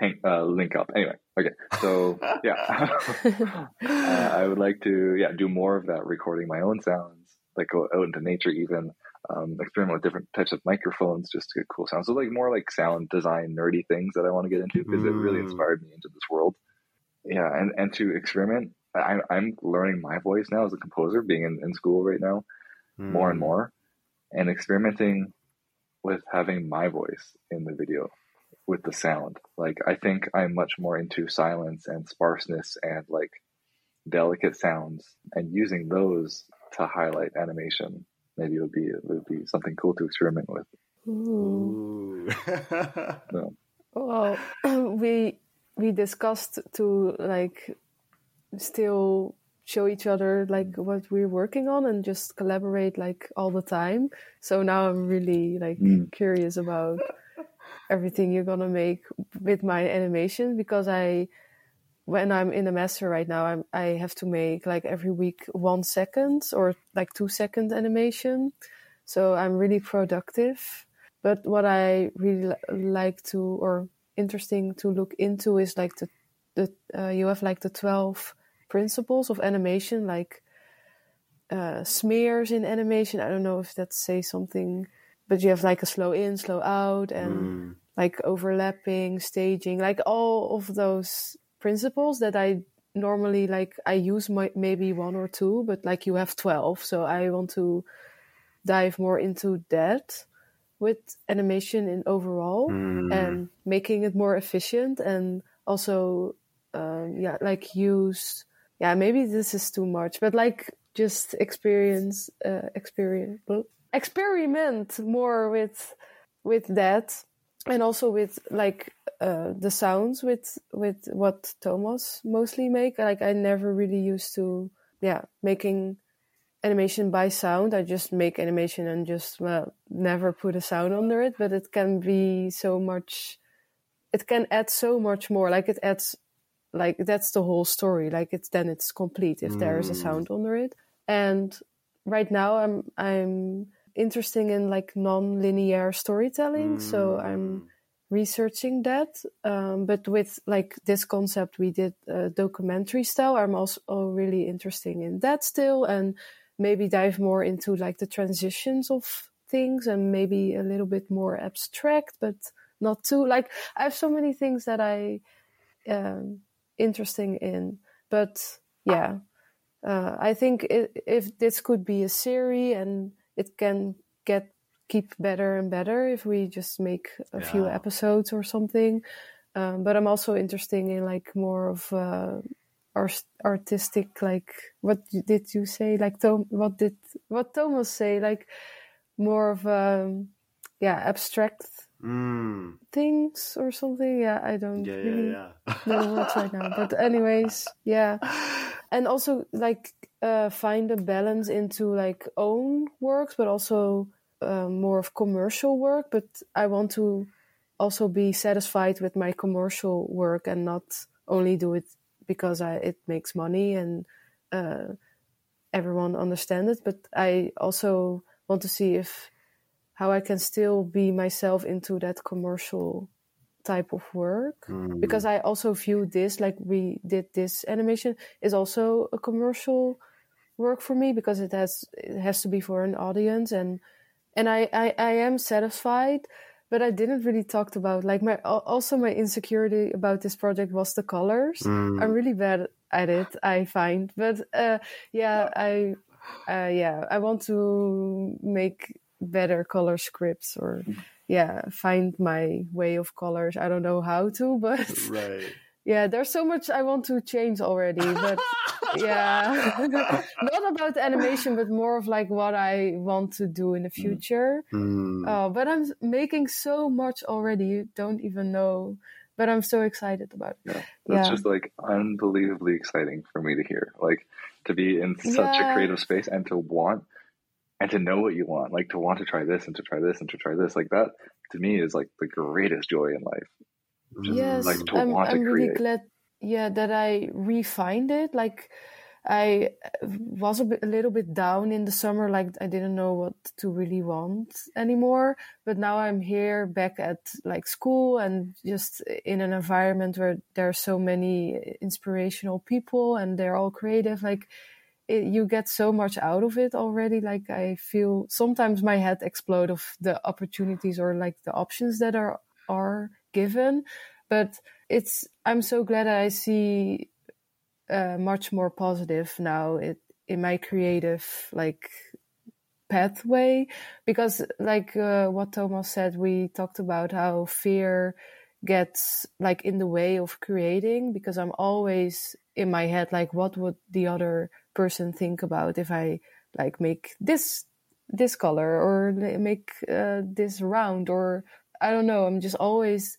hang, uh, link up. Anyway, okay, so yeah, [LAUGHS] uh, I would like to yeah do more of that, recording my own sounds, like go out into nature even. Um, experiment with different types of microphones just to get cool sounds. So like more like sound design nerdy things that I want to get into because mm. it really mm. inspired me into this world. Yeah, and and to experiment. I, I'm learning my voice now as a composer, being in, in school right now mm. more and hmm. more and experimenting with having my voice in the video with the sound. Like I think I'm much more into silence and sparseness and like delicate sounds and using those to highlight animation. Maybe it would be it would be something cool to experiment with. Ooh. [LAUGHS] so. Well, [CLEARS THROAT] we we discussed to like still show each other like what we're working on and just collaborate like all the time. So now I'm really like mm. curious about [LAUGHS] everything you're gonna make with my animation because I when I'm in a master right now I'm, I have to make like every week one second or like two second animation. So I'm really productive. But what I really like to or interesting to look into is like the the uh, you have like the 12 principles of animation, like uh, smears in animation. I don't know if that says something, but you have like a slow in, slow out, and mm. like overlapping, staging, like all of those principles that I normally like. I use my, maybe one or two, but like you have 12. So I want to dive more into that with animation in overall mm. and making it more efficient and also um, yeah like use yeah, maybe this is too much, but like just experience, uh, experience, experiment more with with that, and also with like uh, the sounds with with what Thomas mostly make. Like I never really used to, yeah, making animation by sound. I just make animation and just well never put a sound under it, but it can be so much. It can add so much more. Like it adds like that's the whole story like it's then it's complete if mm. there is a mm. sound under it and right now i'm i'm interested in like non-linear storytelling mm. so i'm researching that um, but with like this concept we did a documentary style i'm also really interested in that still and maybe dive more into like the transitions of things and maybe a little bit more abstract but not too like i have so many things that i um, interesting in. But yeah, uh, I think it, if this could be a series and it can get keep better and better if we just make a yeah. few episodes or something. Um, but I'm also interested in like more of uh, art- artistic, like what did you say? Like Tom, what did what Thomas say? Like more of um, yeah abstract mm. things or something. Yeah, I don't yeah, really yeah, yeah. know words right now. But [LAUGHS] anyways, yeah, [LAUGHS] and also like uh, find a balance into like own works, but also uh, more of commercial work. But I want to also be satisfied with my commercial work and not only do it because I, it makes money and uh, everyone understands it. But I also want to see if how I can still be myself into that commercial type of work mm. because I also view this like we did this animation is also a commercial work for me because it has it has to be for an audience and and I, I, I am satisfied but I didn't really talk about like my also my insecurity about this project was the colors. Mm. I'm really bad at it, I find. But uh, yeah, I uh, yeah I want to make better color scripts or yeah find my way of colors. I don't know how to, [LAUGHS] but right yeah there's so much i want to change already but [LAUGHS] yeah [LAUGHS] not about animation but more of like what i want to do in the mm. future mm. uh, but i'm making so much already you don't even know but i'm so excited about it yeah that's yeah. just like unbelievably exciting for me to hear like to be in such yeah. a creative space and to want and to know what you want like to want to try this and to try this and to try this like that to me is like the greatest joy in life yes, like I'm, I'm really glad. Yeah, that I refined it. Like I was a, bit, a little bit down in the summer, like I didn't know what to really want anymore. But now I'm here back at like school and just in an environment where there are so many inspirational people and they're all creative. Like it, you get so much out of it already. Like I feel sometimes my head explode of the opportunities or like the options that are are given. But it's i'm so glad i see uh, much more positive now it, in my creative like pathway. Because like uh, what thomas said we talked about how fear gets like in the way of creating. Because i'm always in my head like what would the other person think about if i like make this this color or make uh, this round or I don't know. I'm just always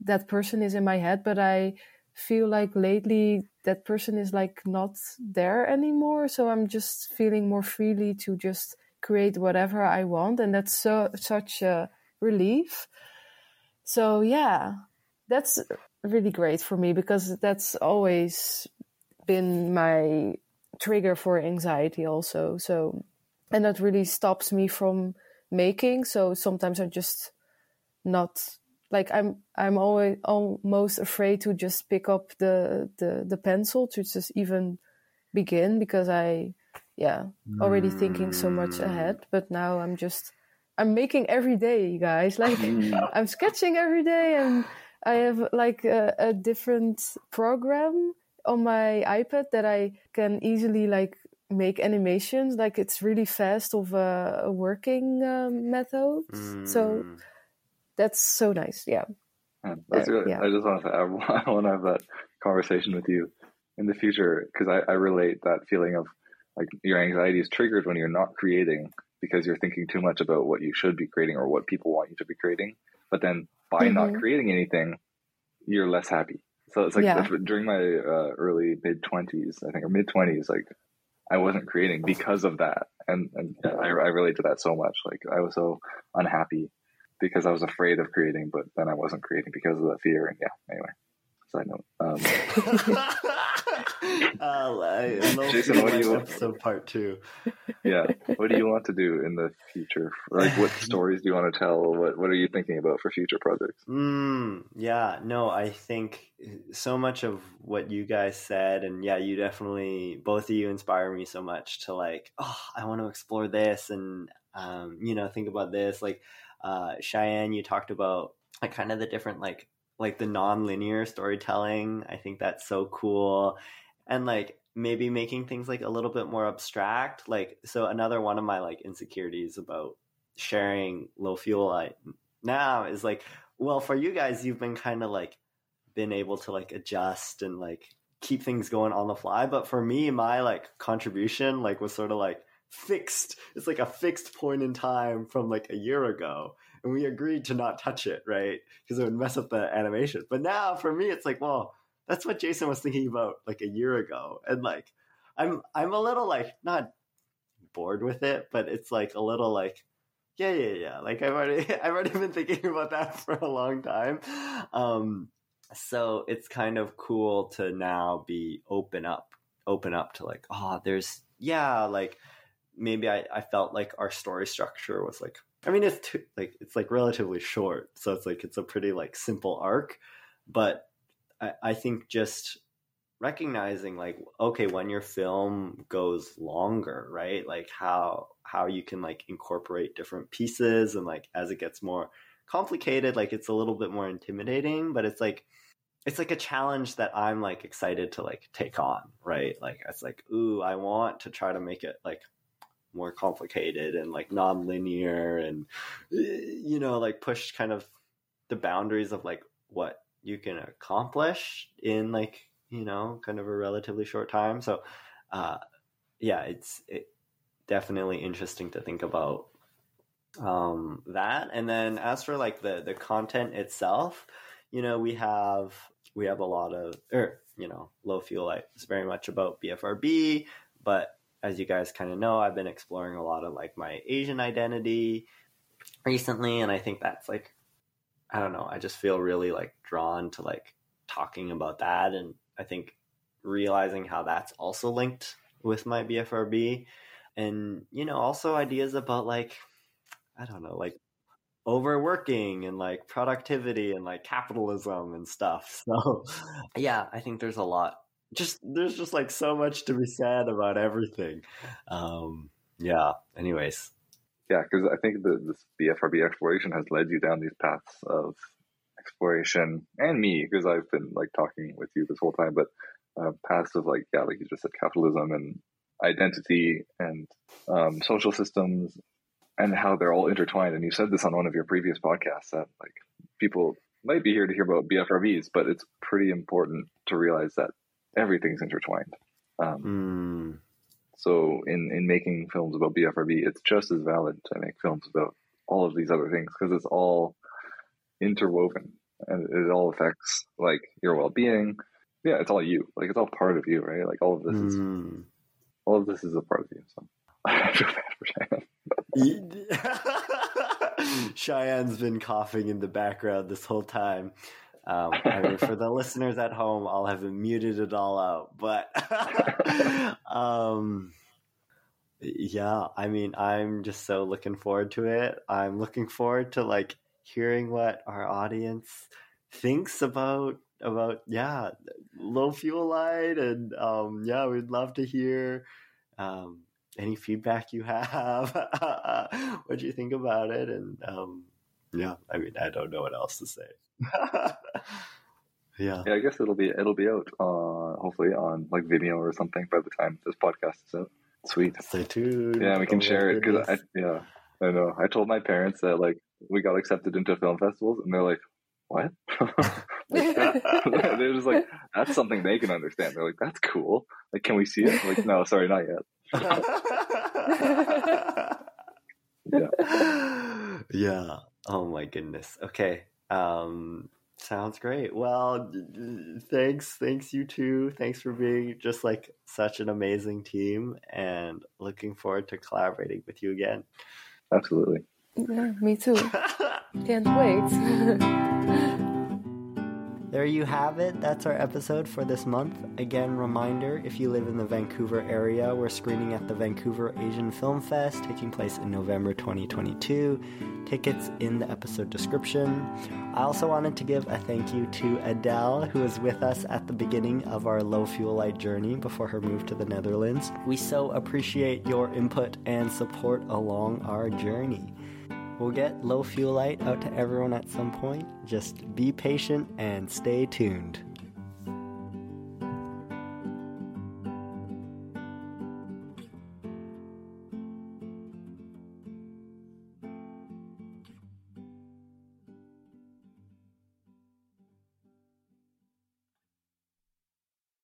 that person is in my head, but I feel like lately that person is like not there anymore. So I'm just feeling more freely to just create whatever I want, and that's so such a relief. So yeah, that's really great for me because that's always been my trigger for anxiety also. So and that really stops me from making. So sometimes I'm just not like I'm I'm always almost afraid to just pick up the the the pencil to just even begin because I yeah already mm. thinking so much ahead but now I'm just I'm making every day guys [LAUGHS] like I'm sketching every day and I have like a, a different program on my iPad that I can easily like make animations like it's really fast of a, a working uh, method mm. so that's so nice. Yeah. that's uh, Yeah. I just want to say, I want to have that conversation with you in the future because I, I relate that feeling of like your anxiety is triggered when you're not creating because you're thinking too much about what you should be creating or what people want you to be creating. But then by mm-hmm. not creating anything, you're less happy. So it's like yeah. during my uh, early mid twenties, I think, or mid twenties, like I wasn't creating because of that, and and I, I relate to that so much. Like I was so unhappy because I was afraid of creating, but then I wasn't creating because of that fear. And yeah, anyway, side note. Um, [LAUGHS] [LAUGHS] uh, [LAUGHS] I [LAUGHS] Jason, what do you episode part two? [LAUGHS] Yeah, what do you want to do in the future? Like, what stories do you want to tell? What What are you thinking about for future projects? Mm, yeah, no, I think so much of what you guys said, and yeah, you definitely both of you inspire me so much to like, oh, I want to explore this, and um, you know, think about this, like uh, Cheyenne, you talked about like kind of the different like like the non-linear storytelling. I think that's so cool, and like maybe making things like a little bit more abstract. Like so, another one of my like insecurities about sharing low fuel light now is like, well, for you guys, you've been kind of like been able to like adjust and like keep things going on the fly. But for me, my like contribution like was sort of like fixed it's like a fixed point in time from like a year ago and we agreed to not touch it right? Because it would mess up the animation. But now for me it's like well that's what jason was thinking about like a year ago. And like i'm i'm a little like not bored with it but it's like a little like yeah yeah yeah. Like i've already [LAUGHS] i've already been thinking [LAUGHS] about that for a long time. Um so it's kind of cool to now be open up open up to like oh there's yeah like maybe I, I felt like our story structure was like I mean it's too, like it's like relatively short, so it's like it's a pretty like simple arc, but I, I think just recognizing like okay when your film goes longer right? Like how how you can like incorporate different pieces and like as it gets more complicated like it's a little bit more intimidating but it's like it's like a challenge that i'm like excited to like take on right? Like it's like ooh i want to try to make it like more complicated and like non-linear and you know like push kind of the boundaries of like what you can accomplish in like you know kind of a relatively short time. So uh yeah it's it, definitely interesting to think about um that. And then as for like the the content itself you know we have we have a lot of or you know low fuel light is very much about bfrb but as you guys kind of know i've been exploring a lot of like my asian identity recently and i think that's like i don't know i just feel really like drawn to like talking about that and i think realizing how that's also linked with my bfrb and you know also ideas about like i don't know like overworking and like productivity and like capitalism and stuff. [LAUGHS] So yeah i think there's a lot just there's just like so much to be said about everything um yeah anyways yeah because i think the this bfrb exploration has led you down these paths of exploration and me because i've been like talking with you this whole time but uh, paths of like yeah like you just said capitalism and identity and um, social systems and how they're all intertwined. And you said this on one of your previous podcasts that like people might be here to hear about BFRBs, but it's pretty important to realize that everything's intertwined. Um, mm. So in in making films about BFRB, it's just as valid to make films about all of these other things because it's all interwoven and it all affects like your well being. Yeah, it's all you. Like it's all part of you, right? Like all of this is Mm. all of this is a part of you. So [LAUGHS] I feel bad for Cheyenne. [LAUGHS] Cheyenne's been coughing in the background this whole time. Um, [LAUGHS] I mean, for the listeners at home, I'll have muted it all out. But [LAUGHS] um, yeah, I mean, I'm just so looking forward to it. I'm looking forward to like hearing what our audience thinks about about yeah low fuel light and um yeah we'd love to hear um any feedback you have [LAUGHS] what do you think about it and um yeah i mean i don't know what else to say [LAUGHS] yeah Yeah, I guess it'll be it'll be out uh hopefully on like Vimeo or something by the time this podcast is out. Sweet. stay tuned Yeah, we can Oh share it because I yeah I know I told my parents that like we got accepted into film festivals and they're like what [LAUGHS] [LAUGHS] they're just like that's something they can understand they're like that's cool like can we see it I'm like no sorry not yet yeah. yeah. Oh my goodness. Okay. Um sounds great. Well, d- d- thanks thanks you too. Thanks for being just like such an amazing team and looking forward to collaborating with you again. absolutely yeah, me too. [LAUGHS] Can't wait. [LAUGHS] There you have it. That's our episode for this month. Again, reminder if you live in the Vancouver area, we're screening at the Vancouver Asian Film Fest taking place in November 2022. Tickets in the episode description. I also wanted to give a thank you to Adele, who was with us at the beginning of our low fuel light journey before her move to the Netherlands. We so appreciate your input and support along our journey. We'll get low fuel light out to everyone at some point. Just be patient and stay tuned.